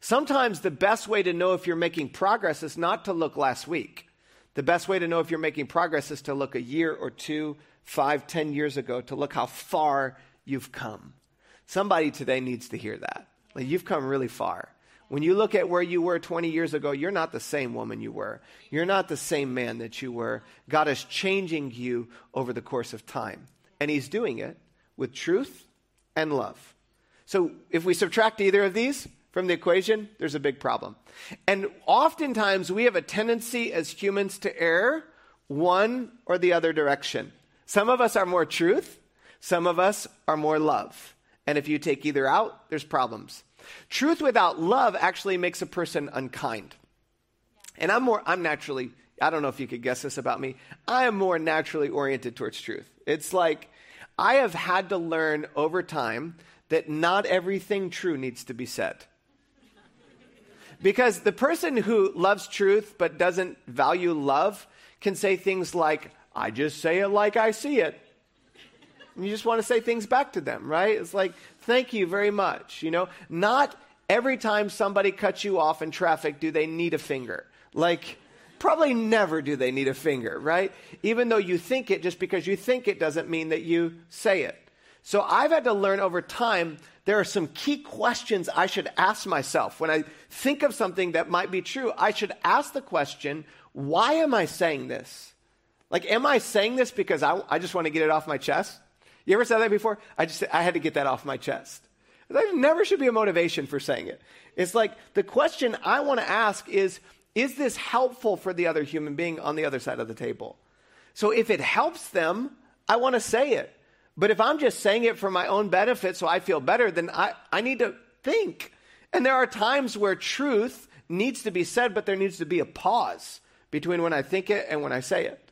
Sometimes the best way to know if you're making progress is not to look last week. The best way to know if you're making progress is to look a year or two, five, ten years ago, to look how far you've come. Somebody today needs to hear that. Like you've come really far. When you look at where you were 20 years ago, you're not the same woman you were. You're not the same man that you were. God is changing you over the course of time. And He's doing it with truth and love. So if we subtract either of these from the equation, there's a big problem. And oftentimes we have a tendency as humans to err one or the other direction. Some of us are more truth, some of us are more love. And if you take either out, there's problems. Truth without love actually makes a person unkind. And I'm more, I'm naturally, I don't know if you could guess this about me, I am more naturally oriented towards truth. It's like I have had to learn over time that not everything true needs to be said. Because the person who loves truth but doesn't value love can say things like, I just say it like I see it. And you just want to say things back to them, right? It's like, thank you very much. You know, not every time somebody cuts you off in traffic do they need a finger. Like, probably never do they need a finger, right? Even though you think it, just because you think it doesn't mean that you say it. So I've had to learn over time there are some key questions I should ask myself. When I think of something that might be true, I should ask the question, why am I saying this? Like, am I saying this because I, I just want to get it off my chest? You ever said that before? I just I had to get that off my chest. There never should be a motivation for saying it. It's like the question I want to ask is is this helpful for the other human being on the other side of the table? So if it helps them, I want to say it. But if I'm just saying it for my own benefit so I feel better, then I, I need to think. And there are times where truth needs to be said, but there needs to be a pause between when I think it and when I say it.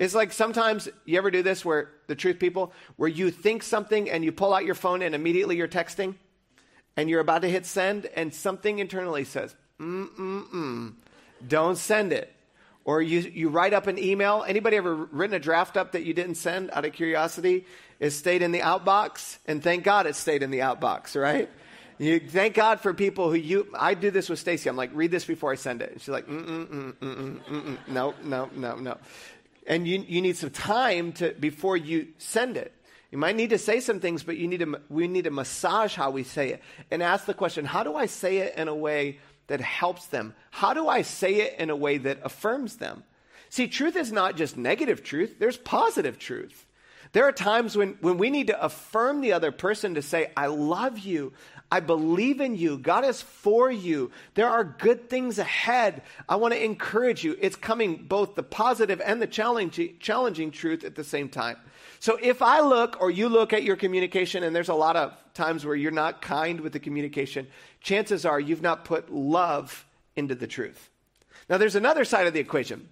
It's like sometimes you ever do this where the truth people, where you think something and you pull out your phone and immediately you're texting and you're about to hit send and something internally says, mm, mm, mm, don't send it. Or you, you write up an email. Anybody ever written a draft up that you didn't send out of curiosity? It stayed in the outbox, and thank God it stayed in the outbox, right? You thank God for people who you. I do this with Stacy. I'm like, read this before I send it. And she's like, mm mm mm mm mm mm. No, no, no, no and you, you need some time to, before you send it. You might need to say some things, but you need to, we need to massage how we say it and ask the question how do I say it in a way that helps them? How do I say it in a way that affirms them? See, truth is not just negative truth, there's positive truth. There are times when, when we need to affirm the other person to say, I love you. I believe in you. God is for you. There are good things ahead. I want to encourage you. It's coming both the positive and the challenging, challenging truth at the same time. So if I look or you look at your communication, and there's a lot of times where you're not kind with the communication, chances are you've not put love into the truth. Now, there's another side of the equation,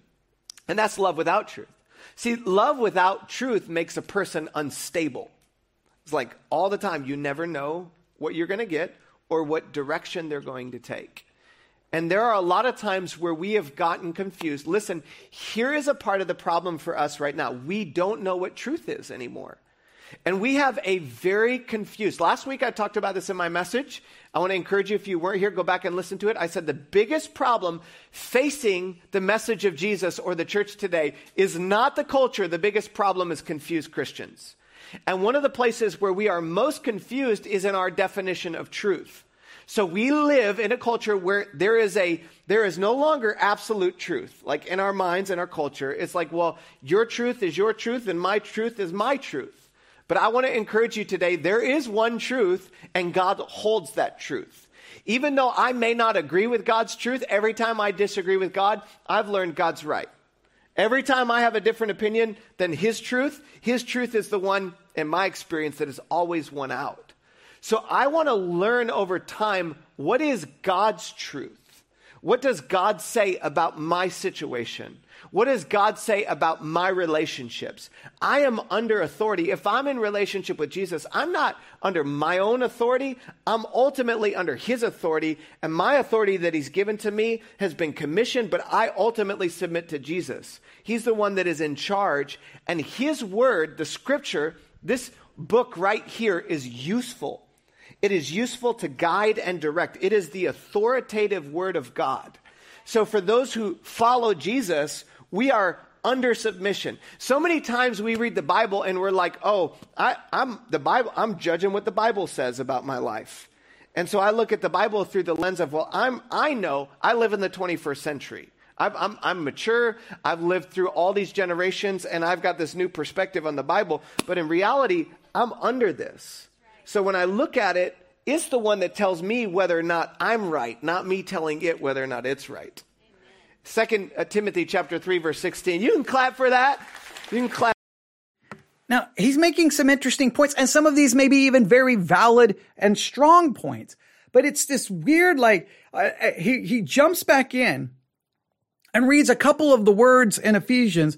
and that's love without truth. See, love without truth makes a person unstable. It's like all the time, you never know what you're going to get or what direction they're going to take. And there are a lot of times where we have gotten confused. Listen, here is a part of the problem for us right now. We don't know what truth is anymore. And we have a very confused. Last week I talked about this in my message. I want to encourage you, if you weren't here, go back and listen to it. I said the biggest problem facing the message of Jesus or the church today is not the culture. The biggest problem is confused Christians. And one of the places where we are most confused is in our definition of truth. So we live in a culture where there is a there is no longer absolute truth. Like in our minds and our culture, it's like, well, your truth is your truth and my truth is my truth. But I want to encourage you today there is one truth, and God holds that truth. Even though I may not agree with God's truth, every time I disagree with God, I've learned God's right. Every time I have a different opinion than his truth, his truth is the one, in my experience, that is always won out. So I want to learn over time what is God's truth? What does God say about my situation? What does God say about my relationships? I am under authority. If I'm in relationship with Jesus, I'm not under my own authority. I'm ultimately under his authority. And my authority that he's given to me has been commissioned, but I ultimately submit to Jesus. He's the one that is in charge. And his word, the scripture, this book right here is useful. It is useful to guide and direct. It is the authoritative word of God. So for those who follow Jesus, we are under submission. So many times we read the Bible and we're like, "Oh, I, am the Bible. I'm judging what the Bible says about my life." And so I look at the Bible through the lens of, "Well, I'm I know I live in the 21st century. I am I'm, I'm mature. I've lived through all these generations, and I've got this new perspective on the Bible. But in reality, I'm under this. So when I look at it, it's the one that tells me whether or not I'm right, not me telling it whether or not it's right." Second uh, Timothy chapter 3 verse 16. You can clap for that. You can clap. Now, he's making some interesting points and some of these may be even very valid and strong points. But it's this weird like uh, uh he he jumps back in and reads a couple of the words in Ephesians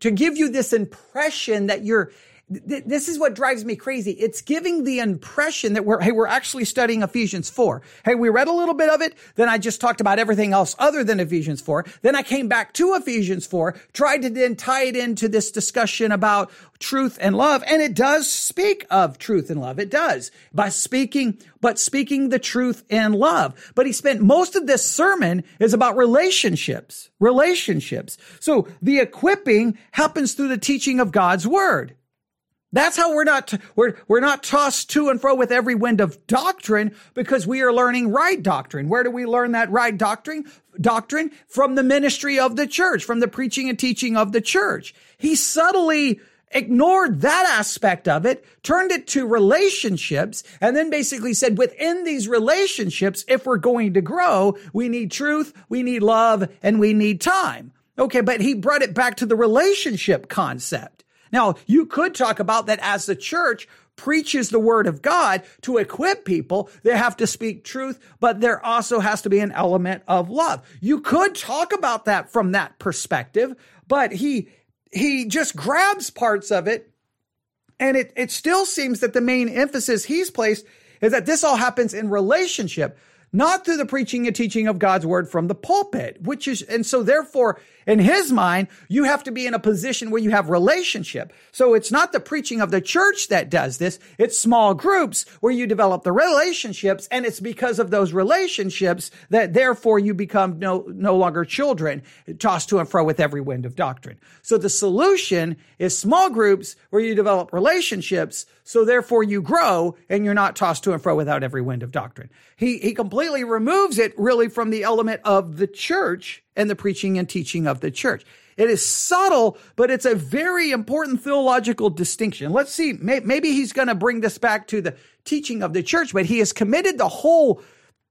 to give you this impression that you're this is what drives me crazy. It's giving the impression that we're, hey, we're actually studying Ephesians 4. Hey, we read a little bit of it. Then I just talked about everything else other than Ephesians 4. Then I came back to Ephesians 4, tried to then tie it into this discussion about truth and love. And it does speak of truth and love. It does by speaking, but speaking the truth and love. But he spent most of this sermon is about relationships, relationships. So the equipping happens through the teaching of God's word. That's how we're not, we're, we're not tossed to and fro with every wind of doctrine because we are learning right doctrine. Where do we learn that right doctrine? Doctrine from the ministry of the church, from the preaching and teaching of the church. He subtly ignored that aspect of it, turned it to relationships, and then basically said within these relationships, if we're going to grow, we need truth, we need love, and we need time. Okay, but he brought it back to the relationship concept. Now, you could talk about that as the church preaches the word of God to equip people. They have to speak truth, but there also has to be an element of love. You could talk about that from that perspective, but he, he just grabs parts of it. And it, it still seems that the main emphasis he's placed is that this all happens in relationship not through the preaching and teaching of God's word from the pulpit, which is, and so therefore, in his mind, you have to be in a position where you have relationship. So it's not the preaching of the church that does this. It's small groups where you develop the relationships. And it's because of those relationships that therefore you become no, no longer children tossed to and fro with every wind of doctrine. So the solution is small groups where you develop relationships. So therefore you grow and you're not tossed to and fro without every wind of doctrine. He, he completely removes it really from the element of the church and the preaching and teaching of the church. It is subtle, but it's a very important theological distinction. Let's see, maybe he's going to bring this back to the teaching of the church, but he has committed the whole,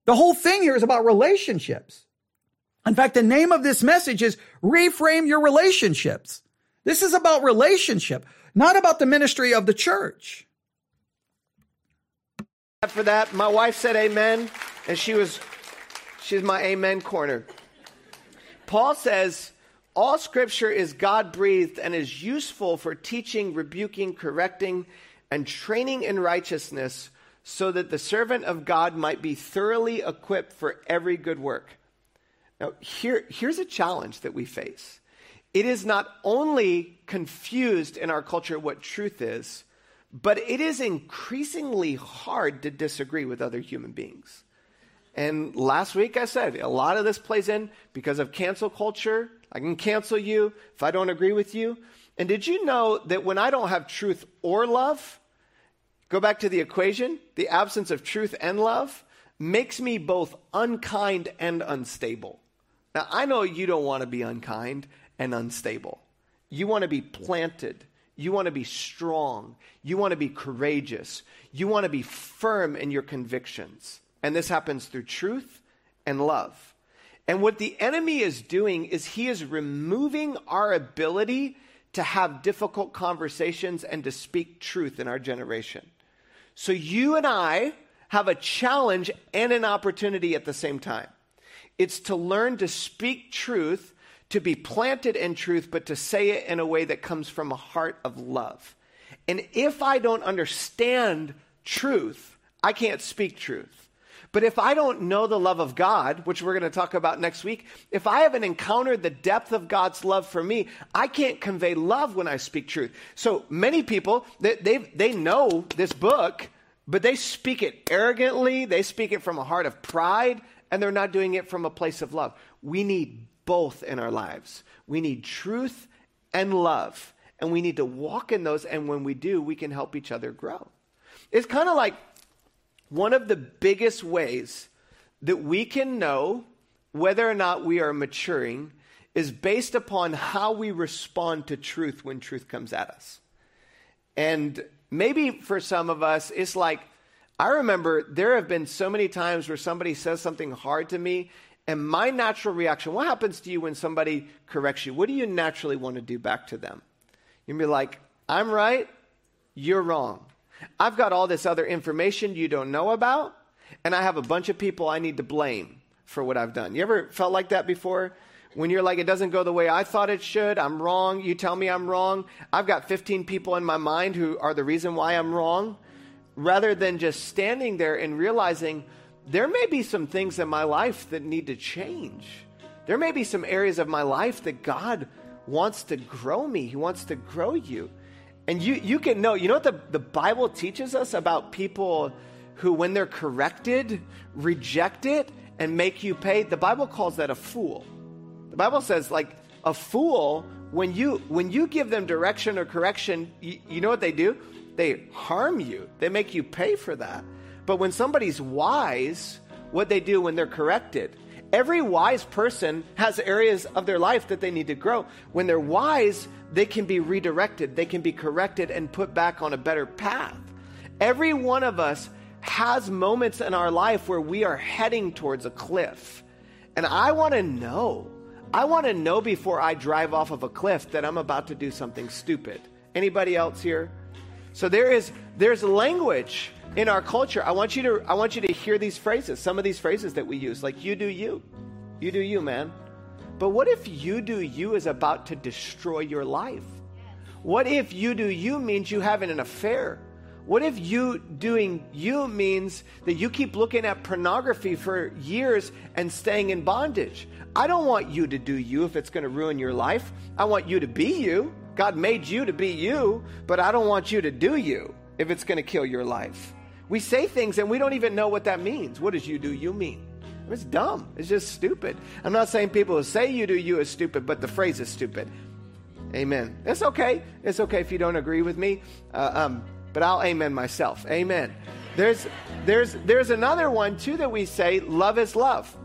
the whole thing here is about relationships. In fact, the name of this message is reframe your relationships. This is about relationship, not about the ministry of the church. For that, my wife said amen, and she was, she's my amen corner. Paul says, all scripture is God breathed and is useful for teaching, rebuking, correcting, and training in righteousness so that the servant of God might be thoroughly equipped for every good work. Now, here, here's a challenge that we face. It is not only confused in our culture what truth is, but it is increasingly hard to disagree with other human beings. And last week I said a lot of this plays in because of cancel culture. I can cancel you if I don't agree with you. And did you know that when I don't have truth or love, go back to the equation, the absence of truth and love makes me both unkind and unstable. Now, I know you don't want to be unkind and unstable. You want to be planted. You want to be strong. You want to be courageous. You want to be firm in your convictions. And this happens through truth and love. And what the enemy is doing is he is removing our ability to have difficult conversations and to speak truth in our generation. So you and I have a challenge and an opportunity at the same time. It's to learn to speak truth, to be planted in truth, but to say it in a way that comes from a heart of love. And if I don't understand truth, I can't speak truth. But if I don't know the love of God, which we're going to talk about next week, if I haven't encountered the depth of God's love for me, I can't convey love when I speak truth. So many people, they, they, know this book, but they speak it arrogantly, they speak it from a heart of pride, and they're not doing it from a place of love. We need both in our lives. We need truth and love, and we need to walk in those, and when we do, we can help each other grow. It's kind of like one of the biggest ways that we can know whether or not we are maturing is based upon how we respond to truth when truth comes at us. And maybe for some of us, it's like, I remember there have been so many times where somebody says something hard to me, and my natural reaction what happens to you when somebody corrects you? What do you naturally want to do back to them? You'd be like, I'm right, you're wrong. I've got all this other information you don't know about, and I have a bunch of people I need to blame for what I've done. You ever felt like that before? When you're like, it doesn't go the way I thought it should, I'm wrong, you tell me I'm wrong. I've got 15 people in my mind who are the reason why I'm wrong. Rather than just standing there and realizing there may be some things in my life that need to change. There may be some areas of my life that God wants to grow me, He wants to grow you. And you, you can know, you know what the, the Bible teaches us about people who, when they're corrected, reject it and make you pay? The Bible calls that a fool. The Bible says, like, a fool, when you, when you give them direction or correction, you, you know what they do? They harm you, they make you pay for that. But when somebody's wise, what they do when they're corrected, every wise person has areas of their life that they need to grow. When they're wise, they can be redirected, they can be corrected and put back on a better path. Every one of us has moments in our life where we are heading towards a cliff. And I want to know. I want to know before I drive off of a cliff that I'm about to do something stupid. Anybody else here? So there is there's language in our culture. I want you to I want you to hear these phrases. Some of these phrases that we use like you do you. You do you, man. But what if you do you is about to destroy your life? What if you do you means you having an affair? What if you doing you means that you keep looking at pornography for years and staying in bondage? I don't want you to do you if it's going to ruin your life. I want you to be you. God made you to be you, but I don't want you to do you if it's going to kill your life. We say things and we don't even know what that means. What does you do you mean? It's dumb. It's just stupid. I'm not saying people who say you do you is stupid, but the phrase is stupid. Amen. It's okay. It's okay if you don't agree with me, uh, um, but I'll amen myself. Amen. There's, there's, there's another one too that we say love is love.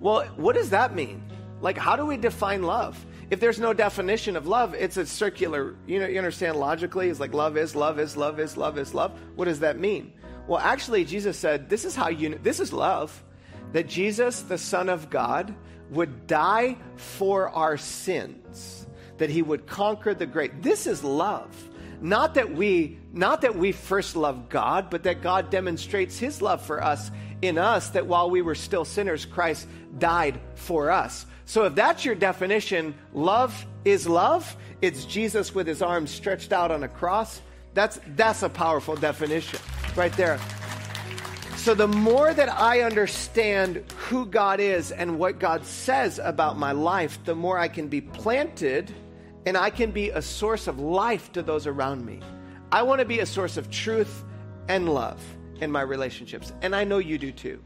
Well, what does that mean? Like, how do we define love? If there's no definition of love, it's a circular, you know, you understand logically, it's like love is, love is, love is, love is, love. What does that mean? Well, actually, Jesus said, this is how you, this is love that Jesus, the Son of God, would die for our sins, that he would conquer the great. This is love. Not that we not that we first love God, but that God demonstrates his love for us in us that while we were still sinners Christ died for us. So if that's your definition, love is love, it's Jesus with his arms stretched out on a cross. That's that's a powerful definition right there. So, the more that I understand who God is and what God says about my life, the more I can be planted and I can be a source of life to those around me. I want to be a source of truth and love in my relationships, and I know you do too.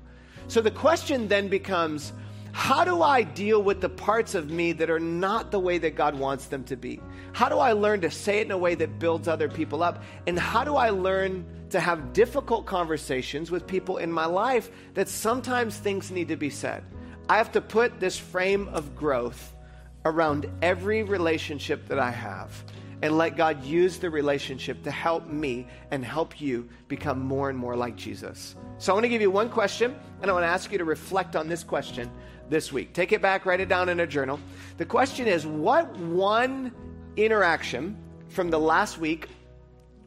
So, the question then becomes how do I deal with the parts of me that are not the way that God wants them to be? How do I learn to say it in a way that builds other people up? And how do I learn to have difficult conversations with people in my life that sometimes things need to be said. I have to put this frame of growth around every relationship that I have. and let God use the relationship to help me and help you become more and more like Jesus. So I want to give you one question, and I want to ask you to reflect on this question this week. Take it back, write it down in a journal. The question is what one interaction from the last week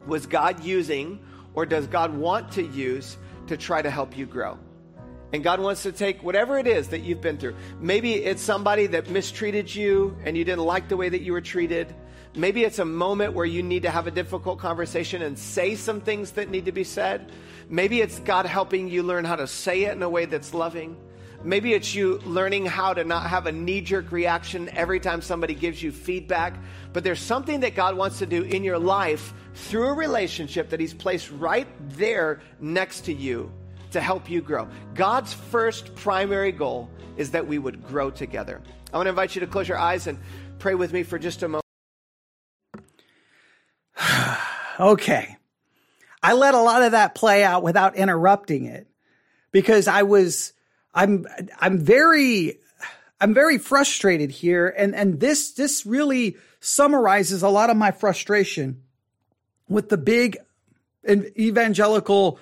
was God using or does God want to use to try to help you grow? And God wants to take whatever it is that you've been through. Maybe it's somebody that mistreated you and you didn't like the way that you were treated. Maybe it's a moment where you need to have a difficult conversation and say some things that need to be said. Maybe it's God helping you learn how to say it in a way that's loving. Maybe it's you learning how to not have a knee jerk reaction every time somebody gives you feedback. But there's something that God wants to do in your life through a relationship that He's placed right there next to you to help you grow. God's first primary goal is that we would grow together. I want to invite you to close your eyes and pray with me for just a moment. (sighs) okay. I let a lot of that play out without interrupting it because I was I'm I'm very I'm very frustrated here and and this this really summarizes a lot of my frustration with the big evangelical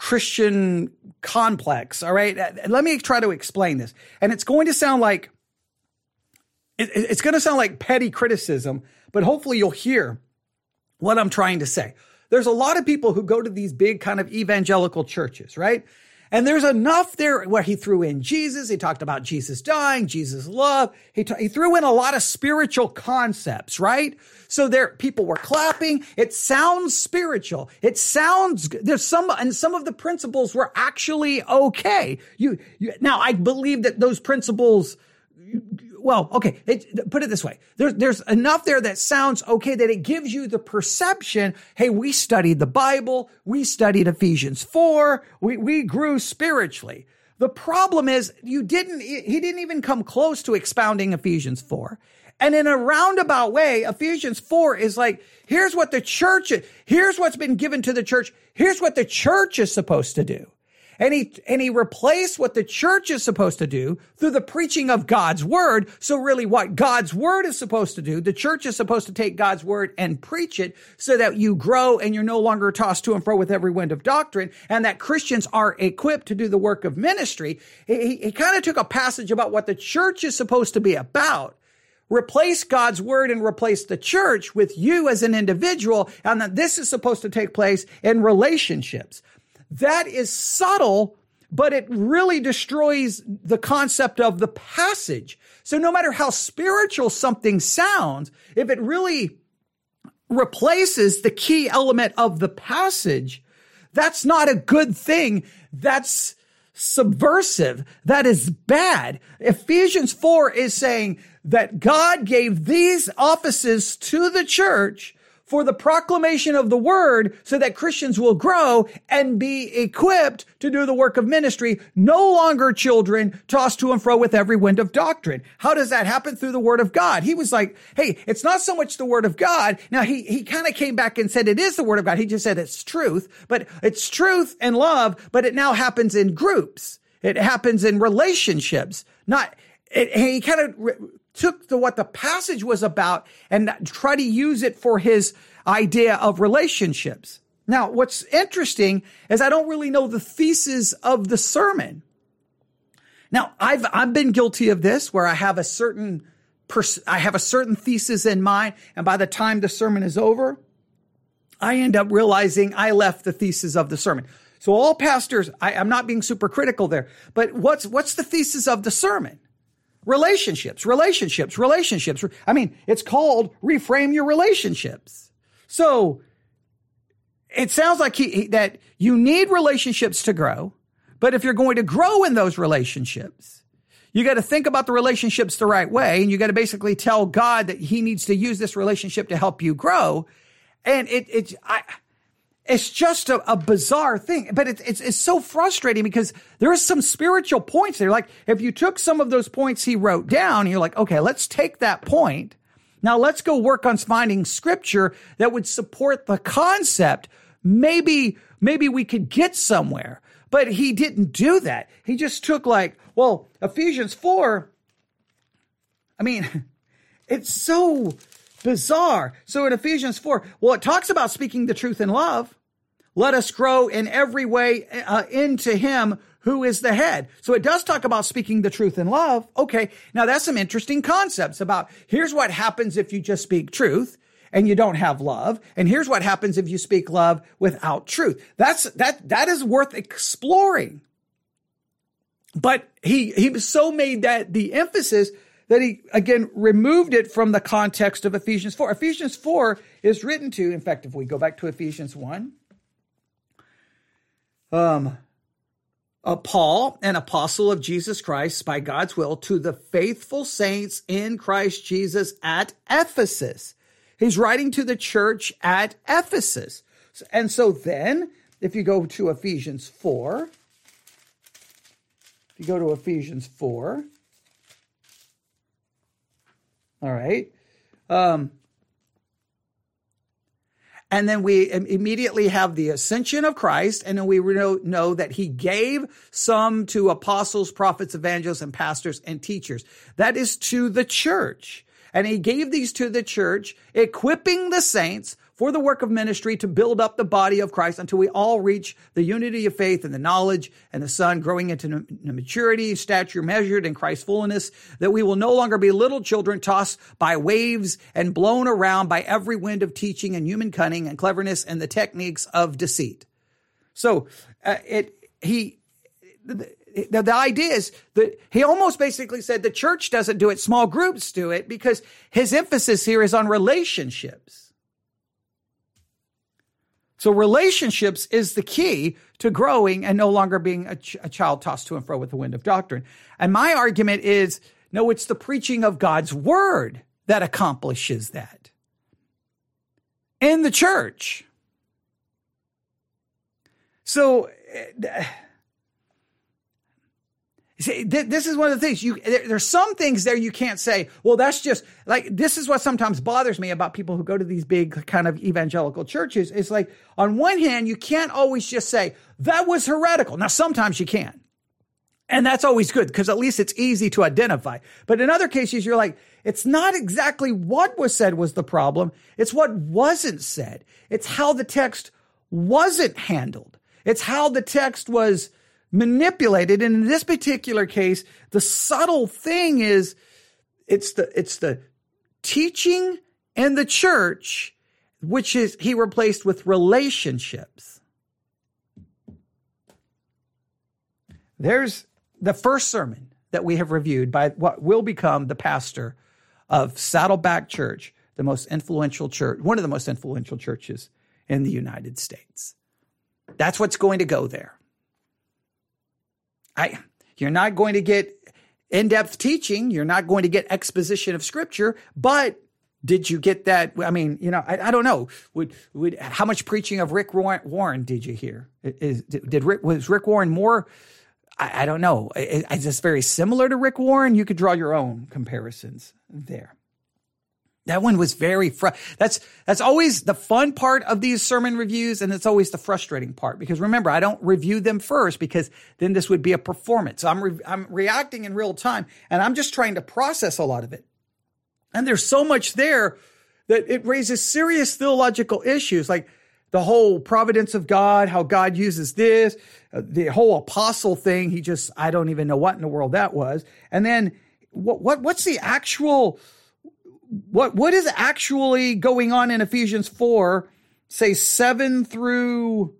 Christian complex. All right. Let me try to explain this. And it's going to sound like, it, it's going to sound like petty criticism, but hopefully you'll hear what I'm trying to say. There's a lot of people who go to these big kind of evangelical churches, right? And there's enough there where he threw in Jesus. He talked about Jesus dying, Jesus love. He, t- he threw in a lot of spiritual concepts, right? So there, people were clapping. It sounds spiritual. It sounds, there's some, and some of the principles were actually okay. You, you now I believe that those principles, well, okay, it, put it this way. There's, there's enough there that sounds okay that it gives you the perception, hey, we studied the Bible, we studied Ephesians 4, we, we grew spiritually. The problem is you didn't, he didn't even come close to expounding Ephesians 4. And in a roundabout way, Ephesians 4 is like, here's what the church, here's what's been given to the church. Here's what the church is supposed to do. And he, and he replaced what the church is supposed to do through the preaching of God's word. So really what God's word is supposed to do, the church is supposed to take God's word and preach it so that you grow and you're no longer tossed to and fro with every wind of doctrine and that Christians are equipped to do the work of ministry. He, he kind of took a passage about what the church is supposed to be about replace God's word and replace the church with you as an individual, and that this is supposed to take place in relationships. That is subtle, but it really destroys the concept of the passage. So no matter how spiritual something sounds, if it really replaces the key element of the passage, that's not a good thing. That's subversive. That is bad. Ephesians 4 is saying that God gave these offices to the church for the proclamation of the word so that Christians will grow and be equipped to do the work of ministry, no longer children tossed to and fro with every wind of doctrine. How does that happen? Through the word of God. He was like, Hey, it's not so much the word of God. Now he, he kind of came back and said it is the word of God. He just said it's truth, but it's truth and love, but it now happens in groups. It happens in relationships, not, it, he kind of took the, what the passage was about and try to use it for his idea of relationships. Now, what's interesting is I don't really know the thesis of the sermon. Now, I've, I've been guilty of this where I have a certain, pers- I have a certain thesis in mind. And by the time the sermon is over, I end up realizing I left the thesis of the sermon. So all pastors, I, I'm not being super critical there, but what's, what's the thesis of the sermon? Relationships, relationships, relationships. I mean, it's called reframe your relationships. So it sounds like he, that you need relationships to grow, but if you're going to grow in those relationships, you got to think about the relationships the right way, and you got to basically tell God that He needs to use this relationship to help you grow. And it, it, I, it's just a, a bizarre thing, but it, it's, it's so frustrating because there is some spiritual points there. Like if you took some of those points he wrote down, you're like, okay, let's take that point. Now let's go work on finding scripture that would support the concept. Maybe, maybe we could get somewhere, but he didn't do that. He just took like, well, Ephesians 4. I mean, (laughs) it's so bizarre. So in Ephesians 4, well, it talks about speaking the truth in love. Let us grow in every way uh, into him who is the head. So it does talk about speaking the truth in love. Okay. Now that's some interesting concepts about here's what happens if you just speak truth and you don't have love. And here's what happens if you speak love without truth. That's, that, that is worth exploring. But he, he so made that the emphasis that he again removed it from the context of Ephesians 4. Ephesians 4 is written to, in fact, if we go back to Ephesians 1, um, uh, Paul, an apostle of Jesus Christ by God's will, to the faithful saints in Christ Jesus at Ephesus. He's writing to the church at Ephesus. And so then, if you go to Ephesians 4, if you go to Ephesians 4, all right, um, and then we immediately have the ascension of Christ. And then we know, know that he gave some to apostles, prophets, evangelists, and pastors and teachers. That is to the church. And he gave these to the church, equipping the saints for the work of ministry to build up the body of Christ until we all reach the unity of faith and the knowledge and the Son, growing into maturity, stature measured in Christ's fullness, that we will no longer be little children tossed by waves and blown around by every wind of teaching and human cunning and cleverness and the techniques of deceit. So uh, it he. The, the, the idea is that he almost basically said the church doesn't do it, small groups do it because his emphasis here is on relationships. So relationships is the key to growing and no longer being a, ch- a, child tossed to and fro with the wind of doctrine. And my argument is no, it's the preaching of God's word that accomplishes that in the church. So, uh, See, th- this is one of the things you, there, there's some things there you can't say, well, that's just like, this is what sometimes bothers me about people who go to these big kind of evangelical churches. It's like, on one hand, you can't always just say, that was heretical. Now, sometimes you can. And that's always good because at least it's easy to identify. But in other cases, you're like, it's not exactly what was said was the problem. It's what wasn't said. It's how the text wasn't handled. It's how the text was manipulated. And in this particular case, the subtle thing is it's the, it's the teaching and the church, which is he replaced with relationships. There's the first sermon that we have reviewed by what will become the pastor of Saddleback Church, the most influential church, one of the most influential churches in the United States. That's what's going to go there. I, you're not going to get in-depth teaching. You're not going to get exposition of scripture, but did you get that? I mean, you know, I, I don't know. Would, would, how much preaching of Rick Warren did you hear? Is, did Rick, was Rick Warren more? I, I don't know. Is this very similar to Rick Warren? You could draw your own comparisons there. That one was very fr- that's that's always the fun part of these sermon reviews and it's always the frustrating part because remember I don't review them first because then this would be a performance. I'm re- I'm reacting in real time and I'm just trying to process a lot of it. And there's so much there that it raises serious theological issues like the whole providence of God, how God uses this, uh, the whole apostle thing, he just I don't even know what in the world that was. And then what what what's the actual what what is actually going on in Ephesians 4 say 7 through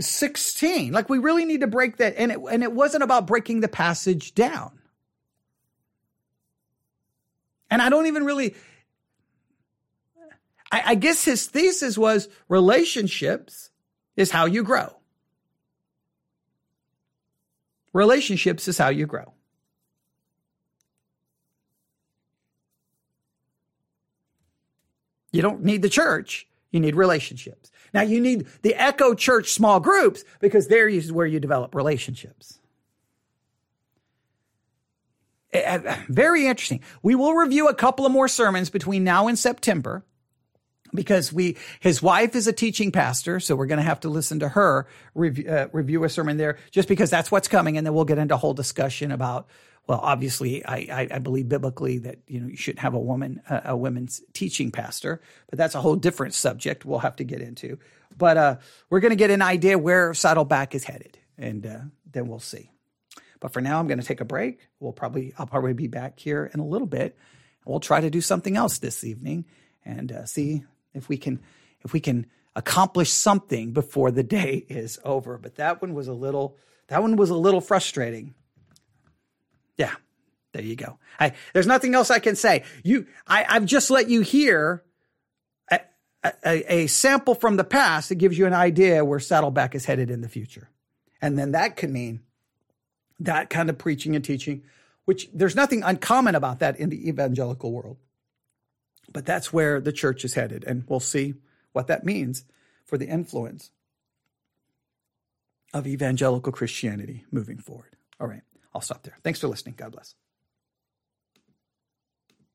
16 like we really need to break that and it and it wasn't about breaking the passage down. And I don't even really I, I guess his thesis was relationships is how you grow. Relationships is how you grow You don't need the church. You need relationships. Now you need the Echo Church small groups because there is where you develop relationships. Very interesting. We will review a couple of more sermons between now and September because we his wife is a teaching pastor so we're going to have to listen to her review, uh, review a sermon there just because that's what's coming and then we'll get into a whole discussion about well, obviously, I, I, believe biblically that you know you should have a woman, a, a, women's teaching pastor, but that's a whole different subject we'll have to get into. But uh, we're going to get an idea where Saddleback is headed, and uh, then we'll see. But for now, I'm going to take a break. We'll probably I'll probably be back here in a little bit. We'll try to do something else this evening and uh, see if we can if we can accomplish something before the day is over. But that one was a little that one was a little frustrating. Yeah, there you go. I, there's nothing else I can say. You, I, I've just let you hear a, a, a sample from the past that gives you an idea where Saddleback is headed in the future, and then that could mean that kind of preaching and teaching, which there's nothing uncommon about that in the evangelical world. But that's where the church is headed, and we'll see what that means for the influence of evangelical Christianity moving forward. All right, I'll stop there. Thanks for listening. God bless.